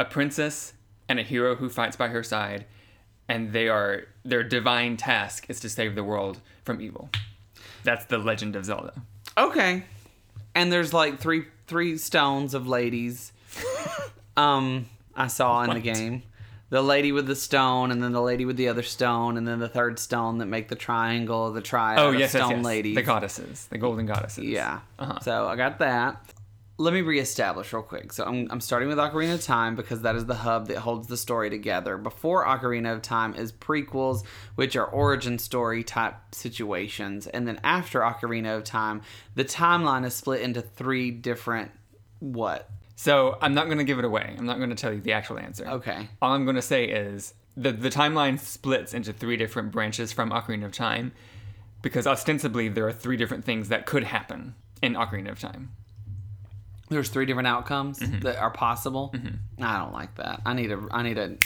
a princess and a hero who fights by her side, and they are their divine task is to save the world from evil. That's the Legend of Zelda. Okay. And there's like three three stones of ladies. um, I saw in the game. The lady with the stone, and then the lady with the other stone, and then the third stone that make the triangle the triad Oh yes, yes, stone yes. ladies. The goddesses, the golden goddesses. Yeah. Uh-huh. So I got that. Let me reestablish real quick. So I'm, I'm starting with Ocarina of Time because that is the hub that holds the story together. Before Ocarina of Time is prequels, which are origin story type situations. And then after Ocarina of Time, the timeline is split into three different what? So I'm not going to give it away. I'm not going to tell you the actual answer. Okay. All I'm going to say is the the timeline splits into three different branches from Ocarina of Time, because ostensibly there are three different things that could happen in Ocarina of Time. There's three different outcomes Mm-hmm. that are possible. I don't like that. I need a I need a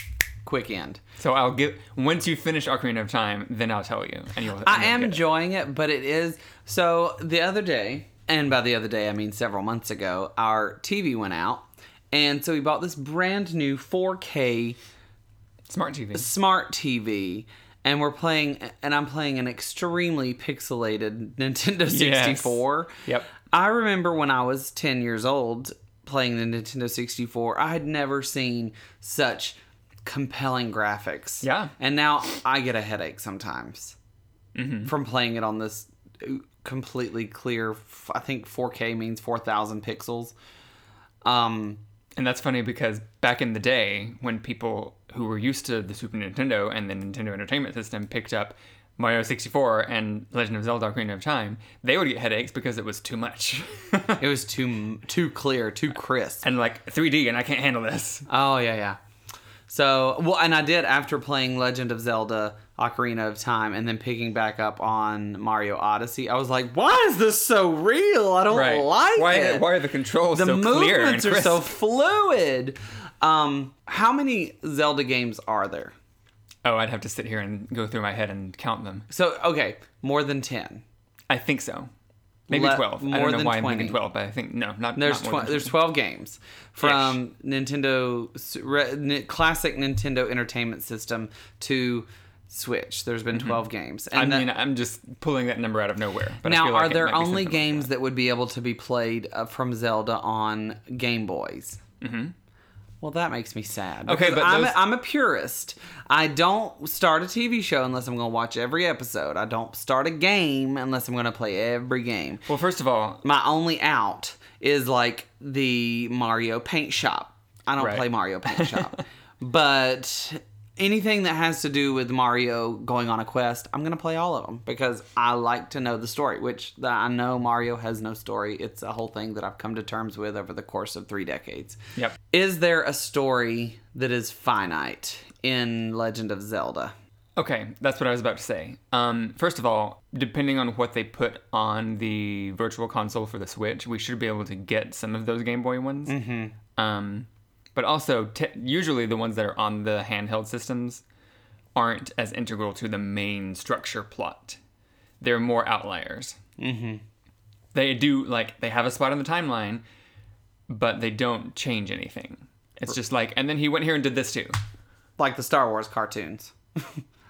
quick end. So I'll give once you finish Ocarina of Time, then I'll tell you, and you'll. and I am get it. enjoying it, but it is so. The other day, and by the other day I mean several months ago, our TV went out, and so we bought this brand new 4K smart TV. smart TV, and we're playing, and I'm playing an extremely pixelated Nintendo 64. Yep. I remember when I was 10 years old playing the Nintendo 64, I had never seen such compelling graphics. Yeah. And now I get a headache sometimes Mm-hmm. from playing it on this completely clear. I think 4K means 4,000 pixels. Um, And that's funny because back in the day, when people who were used to the Super Nintendo and the Nintendo Entertainment System picked up Mario 64 and Legend of Zelda: Ocarina of Time, they would get headaches because it was too much. it was too too clear, too crisp. and like 3D, and I can't handle this. Oh yeah, yeah. So well, and I did after playing Legend of Zelda: Ocarina of Time, and then picking back up on Mario Odyssey. I was like, why is this so real? I don't like why, it. why are the controls the so clear and movements are so fluid. Um, how many Zelda games are there? Oh, I'd have to sit here and go through my head and count them. So okay, more than ten. I think so. Maybe Le- 12. I don't know why I'm 20. thinking 12, but I think, no, not, There's not tw- there's 12 games from Nintendo re- N- classic Nintendo Entertainment System to Switch. There's been 12 games. Mm-hmm. I And that- mean, I'm just pulling that number out of nowhere. But I now, like are there only something like games that would be able to be played uh, from Zelda on Game Boys? Mm-hmm. Well, that makes me sad. Okay, but I'm, those- a, I'm a purist. I don't start a TV show unless I'm going to watch every episode. I don't start a game unless I'm going to play every game. Well, first of all, My only out is like the Mario Paint Shop. I don't Right. play Mario Paint Shop, but anything that has to do with Mario going on a quest, I'm gonna play all of them because I like to know the story. Which the, I know Mario has no story. It's a whole thing that I've come to terms with over the course of three decades. Yep. Is there a story that is finite in Legend of Zelda? Okay, that's what I was about to say. Um, first of all, depending on what they put on the virtual console for the Switch, we should be able to get some of those Game Boy ones. Mm-hmm. Um, but also, t- usually the ones that are on the handheld systems aren't as integral to the main structure plot. They're more outliers. Mm-hmm. They do like they have a spot on the timeline, but they don't change anything. It's just like, and then he went here and did this too. Like the Star Wars cartoons.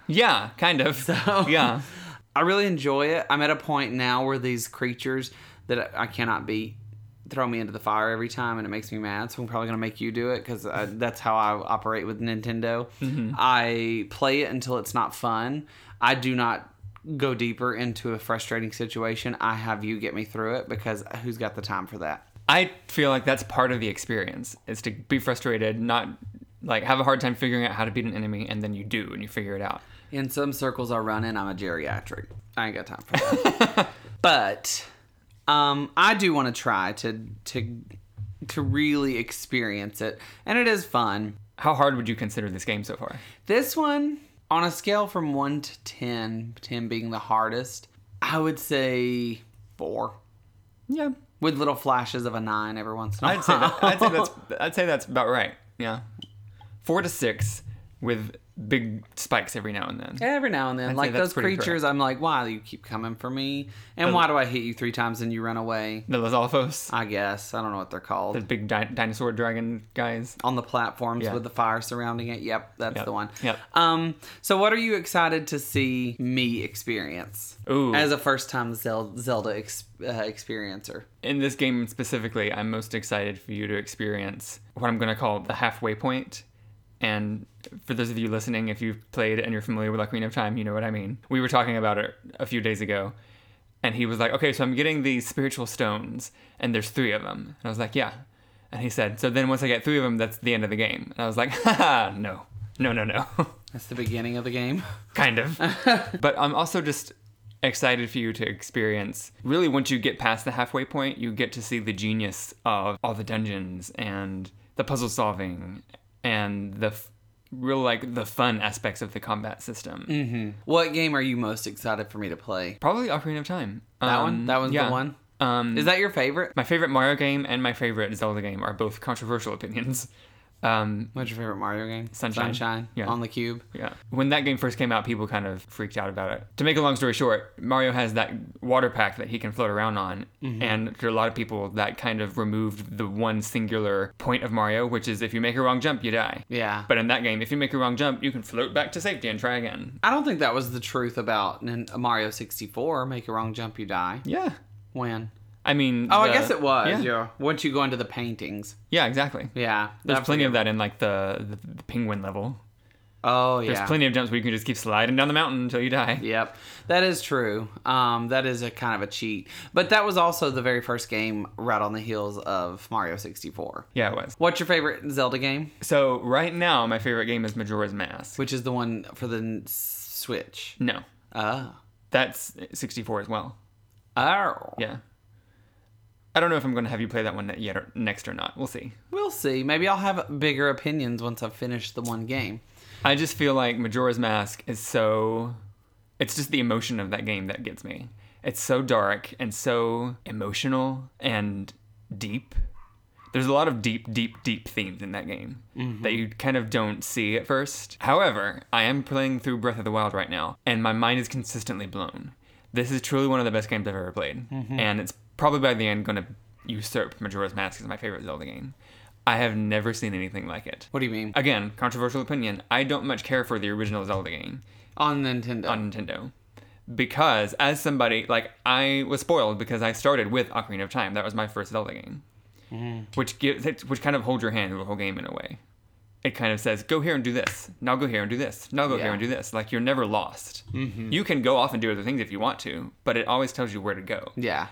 Yeah, kind of. yeah. I really enjoy it. I'm at a point now where these creatures that I cannot beat throw me into the fire every time, and it makes me mad. So I'm probably gonna make you do it because uh, that's how I operate with Nintendo. Mm-hmm. I play it until it's not fun. I do not go deeper into a frustrating situation. I have you get me through it because who's got the time for that? I feel like that's part of the experience is to be frustrated, not like have a hard time figuring out how to beat an enemy, and then you do and you figure it out. In some circles I run in, I'm a geriatric. I ain't got time for that. but um, I do want to try to to to really experience it, and it is fun. How hard would you consider this game so far? This one, on a scale from one to 10, 10 being the hardest, I would say four, Yeah, with little flashes of a nine every once in a while. I'd say that. I'd say that's. I'd say that's about right. Yeah, four to six with big spikes every now and then. Every now and then, I'd like those creatures, I'm like, why do you keep coming for me? And why do I hit you three times and you run away? The Lizalfos, I guess I don't know what they're called. the big di- dinosaur dragon guys. on the platforms Yeah. with the fire surrounding it. Yep, that's Yep. the one. Yep. Um, so what are you excited to see me experience Ooh. as a first-time Zel- Zelda ex- uh, experiencer? in this game specifically, I'm most excited for you to experience what I'm going to call the halfway point. And for those of you listening, if you've played and you're familiar with Ocarina of Time, you know what I mean. We were talking about it a few days ago, and he was like, "Okay, so I'm getting these spiritual stones, and there's three of them." And I was like, "Yeah." And he said, "So then once I get three of them, that's the end of the game." And I was like, "Haha, no, no, no, no." That's the beginning of the game. kind of. but I'm also just excited for you to experience. Really, once you get past the halfway point, you get to see the genius of all the dungeons and the puzzle solving and the f- real like the fun aspects of the combat system. What game are you most excited for me to play? Probably Ocarina of Time. That Um, one? That was yeah. the one. Um, Is that your favorite? my favorite Mario game and my favorite Zelda game are both controversial opinions. Um, What's your favorite Mario game? Sunshine. Sunshine. Yeah. On the cube. Yeah. When that game first came out, people kind of freaked out about it. To make a long story short, Mario has that water pack that he can float around on. And to a lot of people, that kind of removed the one singular point of Mario, which is if you make a wrong jump, you die. Yeah. But in that game, if you make a wrong jump, you can float back to safety and try again. I don't think that was the truth about Mario 64. Make a wrong jump, you die. Yeah. When? I mean, Oh, I guess it was. Yeah, Yeah. Once you go into the paintings. yeah exactly. Yeah. There's plenty of that in like the, the, the penguin level. Oh yeah. There's plenty of jumps where you can just keep sliding down the mountain until you die. Yep, that is true. Um, that is a kind of a cheat, but that was also the very first game right on the heels of Mario 64. Yeah, it was. What's your favorite Zelda game? So right now, my favorite game is Majora's Mask. Which is the one for the Switch? No, Oh, that's 64 as well. oh, Yeah. I don't know if I'm going to have you play that one yet or next or not. We'll see. We'll see. Maybe I'll have bigger opinions once I've finished the one game. I just feel like Majora's Mask is so. It's just the emotion of that game that gets me. It's so dark and so emotional and deep. There's a lot of deep, deep, deep themes in that game mm-hmm. that you kind of don't see at first. However, I am playing through Breath of the Wild right now, and my mind is consistently blown. This is truly one of the best games I've ever played, mm-hmm. and it's probably by the end going to usurp Majora's Mask as my favorite Zelda game. I have never seen anything like it. What do you mean? Again, controversial opinion. I don't much care for the original Zelda game On Nintendo. on Nintendo. Because as somebody like I was spoiled because I started with Ocarina of Time. That was my first Zelda game. Mm-hmm. Which gives it- which kind of holds your hand through the whole game in a way. It kind of says, go here and do this. Now go here and do this. Now go here and do this. Like you're never lost. Mm-hmm. You can go off and do other things if you want to, but it always tells you where to go. yeah.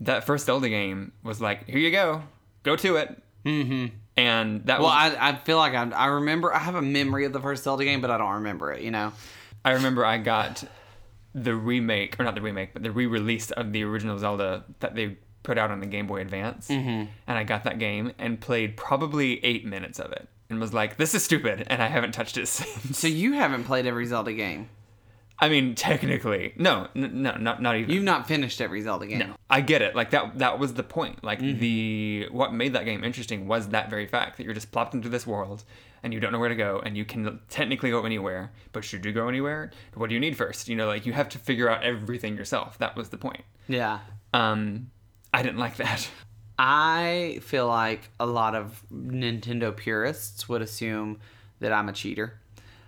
That first Zelda game was like, here you go, go to it. Mm-hmm. And that Well, was I, I feel like I, I remember, I have a memory of the first Zelda game, but I don't remember it, you know? I remember I got the remake, or not the remake, but the re-release of the original Zelda that they put out on the Game Boy Advance, mm-hmm. and I got that game and played probably eight minutes of it, and was like, "This is stupid," and I haven't touched it since. So you haven't played every Zelda game. I mean, technically, no, n- no, not not even. You've not finished every Zelda game. no, I get it. Like that. That was the point. Like Mm-hmm. the what made that game interesting was that very fact that you're just plopped into this world and you don't know where to go and you can technically go anywhere. But should you go anywhere? What do you need first? You know, like you have to figure out everything yourself. That was the point. Yeah. Um, I didn't like that. I feel like a lot of Nintendo purists would assume that I'm a cheater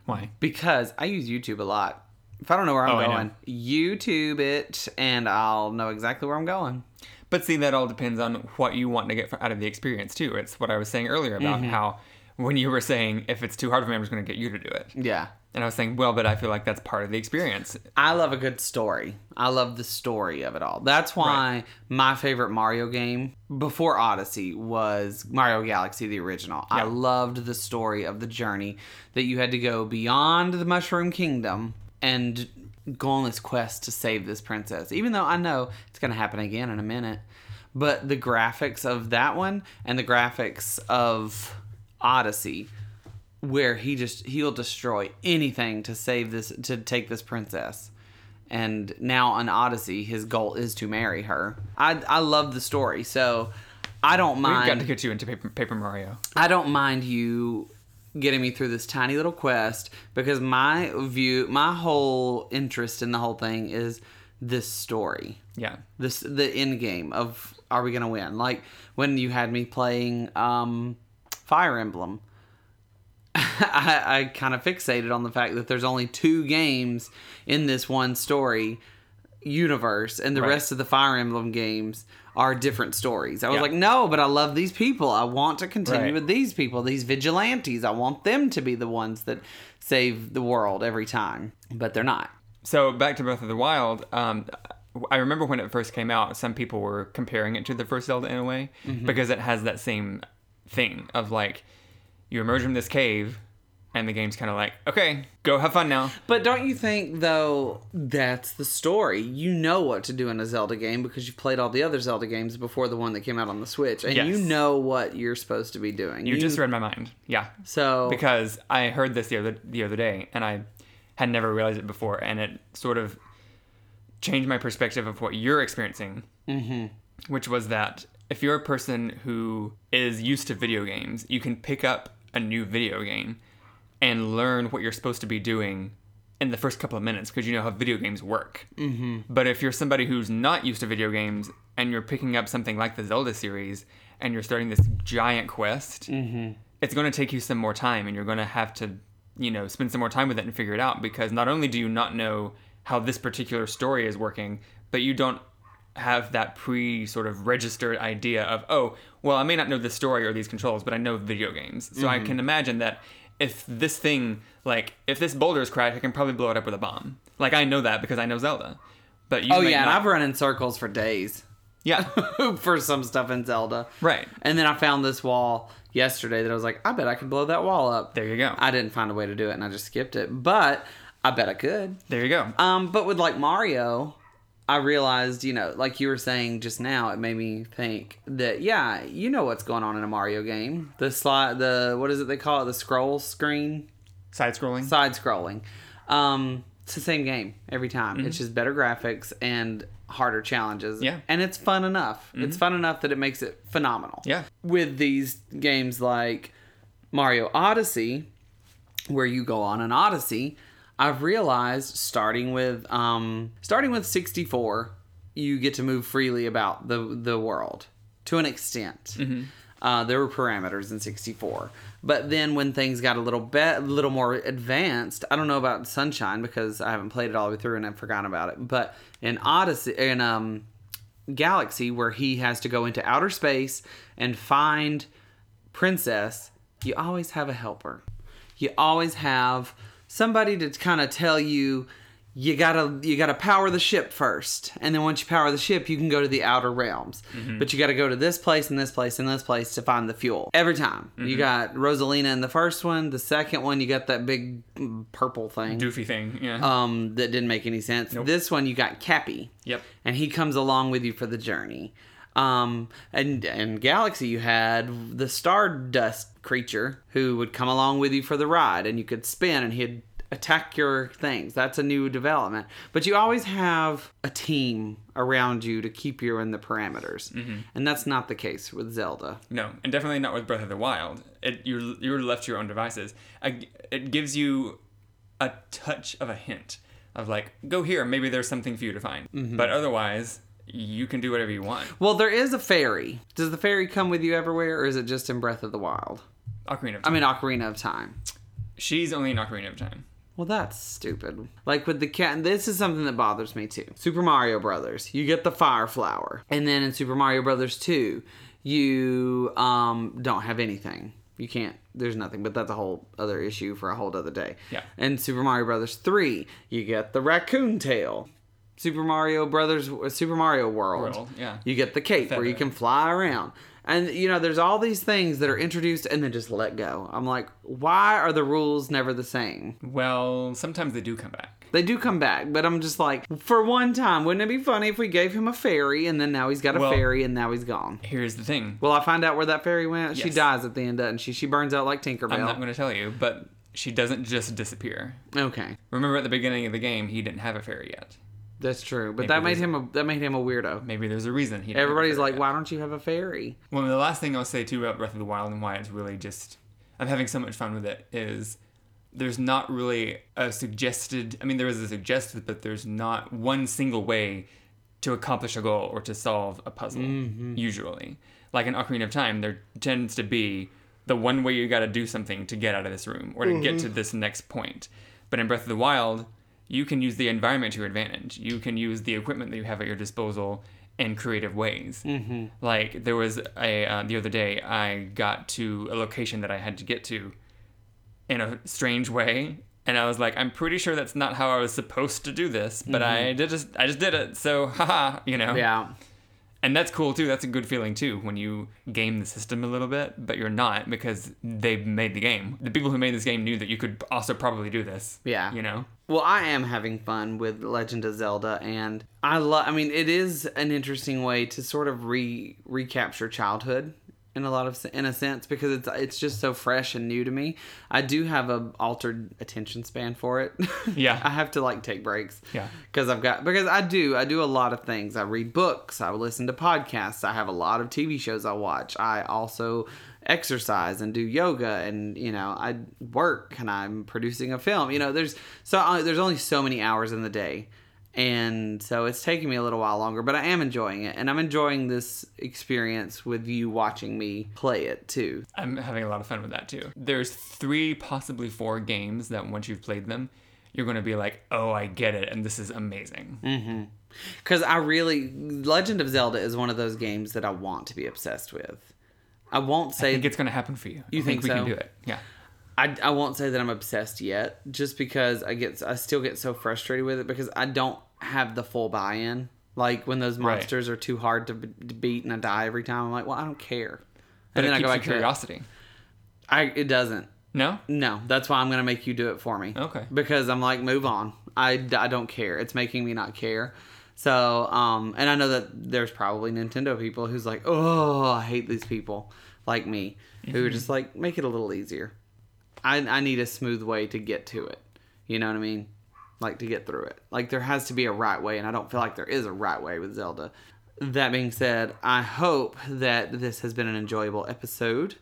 Why? because I use YouTube a lot. If I don't know where I'm Oh, going, YouTube it and I'll know exactly where I'm going. But see, that all depends on what you want to get out of the experience too. It's what I was saying earlier about Mm-hmm. how when you were saying if it's too hard for me, I'm just going to get you to do it. Yeah. And I was saying, well, but I feel like that's part of the experience. I love a good story. I love the story of it all. That's why my favorite Mario game before Odyssey was Mario Galaxy, the original. I loved the story of the journey that you had to go beyond the Mushroom Kingdom and go on this quest to save this princess. Even though I know it's going to happen again in a minute. But the graphics of that one and the graphics of Odyssey where he just he'll destroy anything to save this to take this princess and now on odyssey his goal is to marry her i i love the story so i don't mind. We've got to get you into Paper, Paper Mario. i don't mind you getting me through this tiny little quest because my view my whole interest in the whole thing is this story. Yeah. this the end game of are we gonna win? Like when you had me playing um fire emblem. I, I kind of fixated on the fact that there's only two games in this one story universe and the Right. rest of the fire emblem games are different stories i was Yeah. like no but i love these people i want to continue Right. with these people these vigilantes i want them to be the ones that save the world every time but they're not So back to Breath of the Wild. Um, I remember when it first came out, some people were comparing it to the first Zelda in a way Mm-hmm. because it has that same thing of like you emerge from this cave, and the game's kind of like, okay, go have fun now. But don't you think though that's the story? You know what to do in a Zelda game because you've played all the other Zelda games before the one that came out on the Switch, and Yes. you know what you're supposed to be doing. You just read my mind. Yeah. so because I heard this the other the other day and I had never realized it before, and it sort of changed my perspective of what you're experiencing, mm-hmm. which was that if you're a person who is used to video games, you can pick up a new video game and learn what you're supposed to be doing in the first couple of minutes because you know how video games work. Mm-hmm. But if you're somebody who's not used to video games and you're picking up something like the Zelda series and you're starting this giant quest, it's going to take you some more time and you're going to have to, you know, spend some more time with it and figure it out because not only do you not know how this particular story is working, but you don't have that pre sort of registered idea of, oh, well, I may not know the story or these controls, but I know video games. So I can imagine that if this thing, like, if this boulder is cracked, I can probably blow it up with a bomb. Like, I know that because I know Zelda. But you Oh yeah, and I've run in circles for days yeah, for some stuff in Zelda. right. And then I found this wall yesterday that I was like, I bet I could blow that wall up. There you go. I didn't find a way to do it, and I just skipped it. But I bet I could. There you go. Um, but with like Mario, I realized, you know, like you were saying just now, it made me think that yeah, you know what's going on in a Mario game. The slide, the what is it they call it? The scroll screen, Side scrolling. side scrolling. Um, it's the same game every time. Mm-hmm. It's just better graphics and harder challenges. Yeah. Mm-hmm. and it's fun enough. It's fun enough that it makes it phenomenal. Yeah. with these games like Mario Odyssey, where you go on an Odyssey, I've realized starting with um, starting with 64, you get to move freely about the the world to an extent. Uh, there were parameters in 64, but then when things got a little bit, a little more advanced, I don't know about Sunshine because I haven't played it all the way through and I've forgotten about it. But in Odyssey, in um, Galaxy, where he has to go into outer space and find princess, you always have a helper. You always have somebody to kind of tell you you gotta you gotta power the ship first, and then once you power the ship, you can go to the outer realms. But you got to go to this place and this place and this place to find the fuel every time. You got Rosalina in the first one. The second one, you got that big mm, purple thing Doofy thing. Yeah. um, that didn't make any sense. This one, you got Cappy yep. and he comes along with you for the journey. Um, and in Galaxy, you had the Stardust creature who would come along with you for the ride, and you could spin, and he'd attack your things. That's a new development. But you always have a team around you to keep you in the parameters, and that's not the case with Zelda. No, and definitely not with Breath of the Wild. It you're you're left to your own devices. I, it gives you a touch of a hint of like, go here, maybe there's something for you to find. Mm-hmm. But otherwise, you can do whatever you want. Well, there is a fairy. Does the fairy come with you everywhere, or is it just in Breath of the Wild? Ocarina of I Time. mean, Ocarina of Time. She's only in Ocarina of Time. Well, that's stupid. Like with the cat, and this is something that bothers me too. Super Mario Brothers, you get the fire flower, and then in Super Mario Brothers 2, you um don't have anything. You can't. There's nothing, but that's a whole other issue for a whole other day. Yeah. And Super Mario Brothers 3, you get the raccoon tail. Super Mario Brothers, uh, Super Mario World, World, yeah. you get the cape where you can fly around. And you know, there's all these things that are introduced and then just let go. I'm like, why are the rules never the same? Well, sometimes they do come back. They do come back, but I'm just like, for one time, wouldn't it be funny if we gave him a fairy and then now he's got a Well- fairy and now he's gone? Here's the thing. Well, I find out where that fairy went? She dies at the end, doesn't she? She burns out like Tinkerbell. I'm not going to tell you, but she doesn't just disappear. okay, Remember at the beginning of the game, he didn't have a fairy yet. That's true. But Maybe that made him a that made him a weirdo. Maybe there's a reason he. Didn't have a Everybody's like, why don't you have a fairy? Well, the last thing I'll say too about Breath of the Wild and why it's really just I'm having so much fun with it is there's not really a suggested I mean there is a suggested but there's not one single way to accomplish a goal or to solve a puzzle mm-hmm. usually. Like in Ocarina of Time there tends to be the one way you got to do something to get out of this room or to get to mm-hmm. this next point. But in Breath of the Wild, you can use the environment to your advantage. You can use the equipment that you have at your disposal in creative ways. Mm-hmm. Like there was a uh, the other day, I got to a location that I had to get to in a strange way, and I was like, I'm pretty sure that's not how I was supposed to do this, but I did just I just did it. So haha, you know. Yeah. And that's cool too. That's a good feeling too when you game the system a little bit, but you're not because they made the game. The people who made this game knew that you could also probably do this. Yeah. You know? Well, I am having fun with Legend of Zelda, and I love. I mean, it is an interesting way to sort of re recapture childhood in a lot of in a sense because it's it's just so fresh and new to me. I do have a altered attention span for it. Yeah. I have to like take breaks. Yeah. because I've got because I do I do a lot of things. I read books. I listen to podcasts. I have a lot of TV shows I watch. I also exercise and do yoga and you know I work and I'm producing a film. You know, there's so uh, there's only so many hours in the day. And so it's taking me a little while longer, but I am enjoying it. And I'm enjoying this experience with you watching me play it too. I'm having a lot of fun with that too. There's three, possibly four games that once you've played them, you're going to be like, oh, I get it, and this is amazing. Mm-hmm. Because I really, Legend of Zelda is one of those games that I want to be obsessed with. I won't I say think it's going to happen for you. You I think, think we can do it. Yeah. I, I won't say that I'm obsessed yet, just because I get I still get so frustrated with it because I don't have the full buy-in. Like when those Right. monsters are too hard to, b- to beat and I die every time, I'm like, well, I don't care. But And then I go back curiosity. I it doesn't. No? No, that's why I'm gonna make you do it for me. Okay. Because I'm like, move on. I, I don't care. It's making me not care. So, um, and I know that there's probably Nintendo people who's like, oh, I hate these people like me, who are just like, make it a little easier. I, I need a smooth way to get to it. You know what I mean? Like to get through it. Like there has to be a right way, and I don't feel like there is a right way with Zelda. That being said, I hope that this has been an enjoyable episode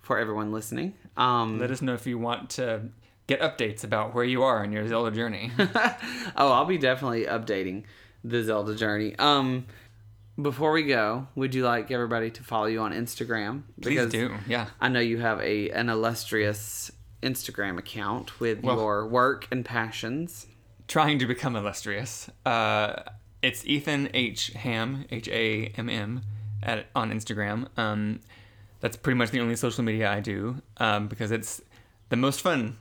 for everyone listening. Um, Let us know if you want to get updates about where you are in your Zelda journey. oh, I'll be definitely updating the Zelda journey. Um, before we go, would you like everybody to follow you on Instagram? Please do. Yeah. I know you have a an illustrious Instagram account with Well- your work and passions. Trying to become illustrious. Uh, it's Ethan H Hamm H A M M at on Instagram. Um, that's pretty much the only social media I do um, because it's the most fun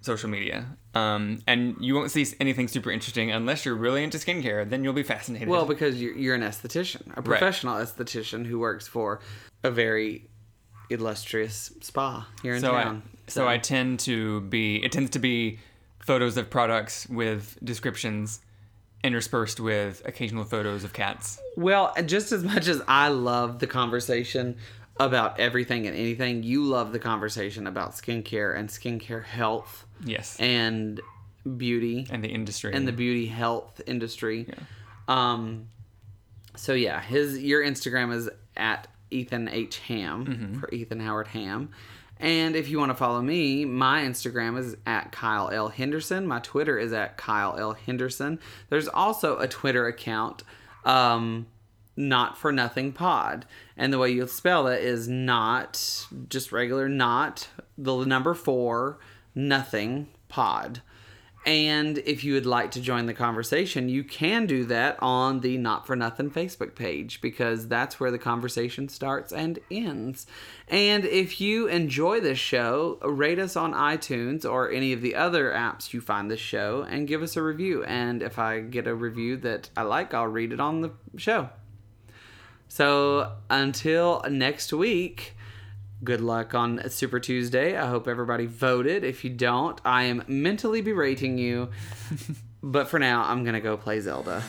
social media. Um, and you won't see anything super interesting unless you're really into skincare. Then you'll be fascinated. Well, because you're, you're an esthetician, a professional esthetician who works for a very illustrious spa here in so I, town. so I tend to be it tends to be photos of products with descriptions interspersed with occasional photos of cats. Well, just as much as I love the conversation about everything and anything, you love the conversation about skincare and skincare health Yes. and beauty and the industry. and the beauty health industry. Um, so yeah, his your Instagram is at Ethan H Hamm for Ethan Howard Hamm. And if you want to follow me, my Instagram is at Kyle L. Henderson. My Twitter is at Kyle L. Henderson. There's also a Twitter account, um, Not for Nothing Pod. And the way you spell it is not just regular, not the number four, nothing pod. And if you would like to join the conversation, you can do that on the Not For Nothing Facebook page because that's where the conversation starts and ends. And if you enjoy this show, rate us on iTunes or any of the other apps you find this show and give us a review. And if I get a review that I like, I'll read it on the show. So until next week, good luck on Super Tuesday. I hope everybody voted. If you don't, I am mentally berating you. but for now, I'm going to go play Zelda.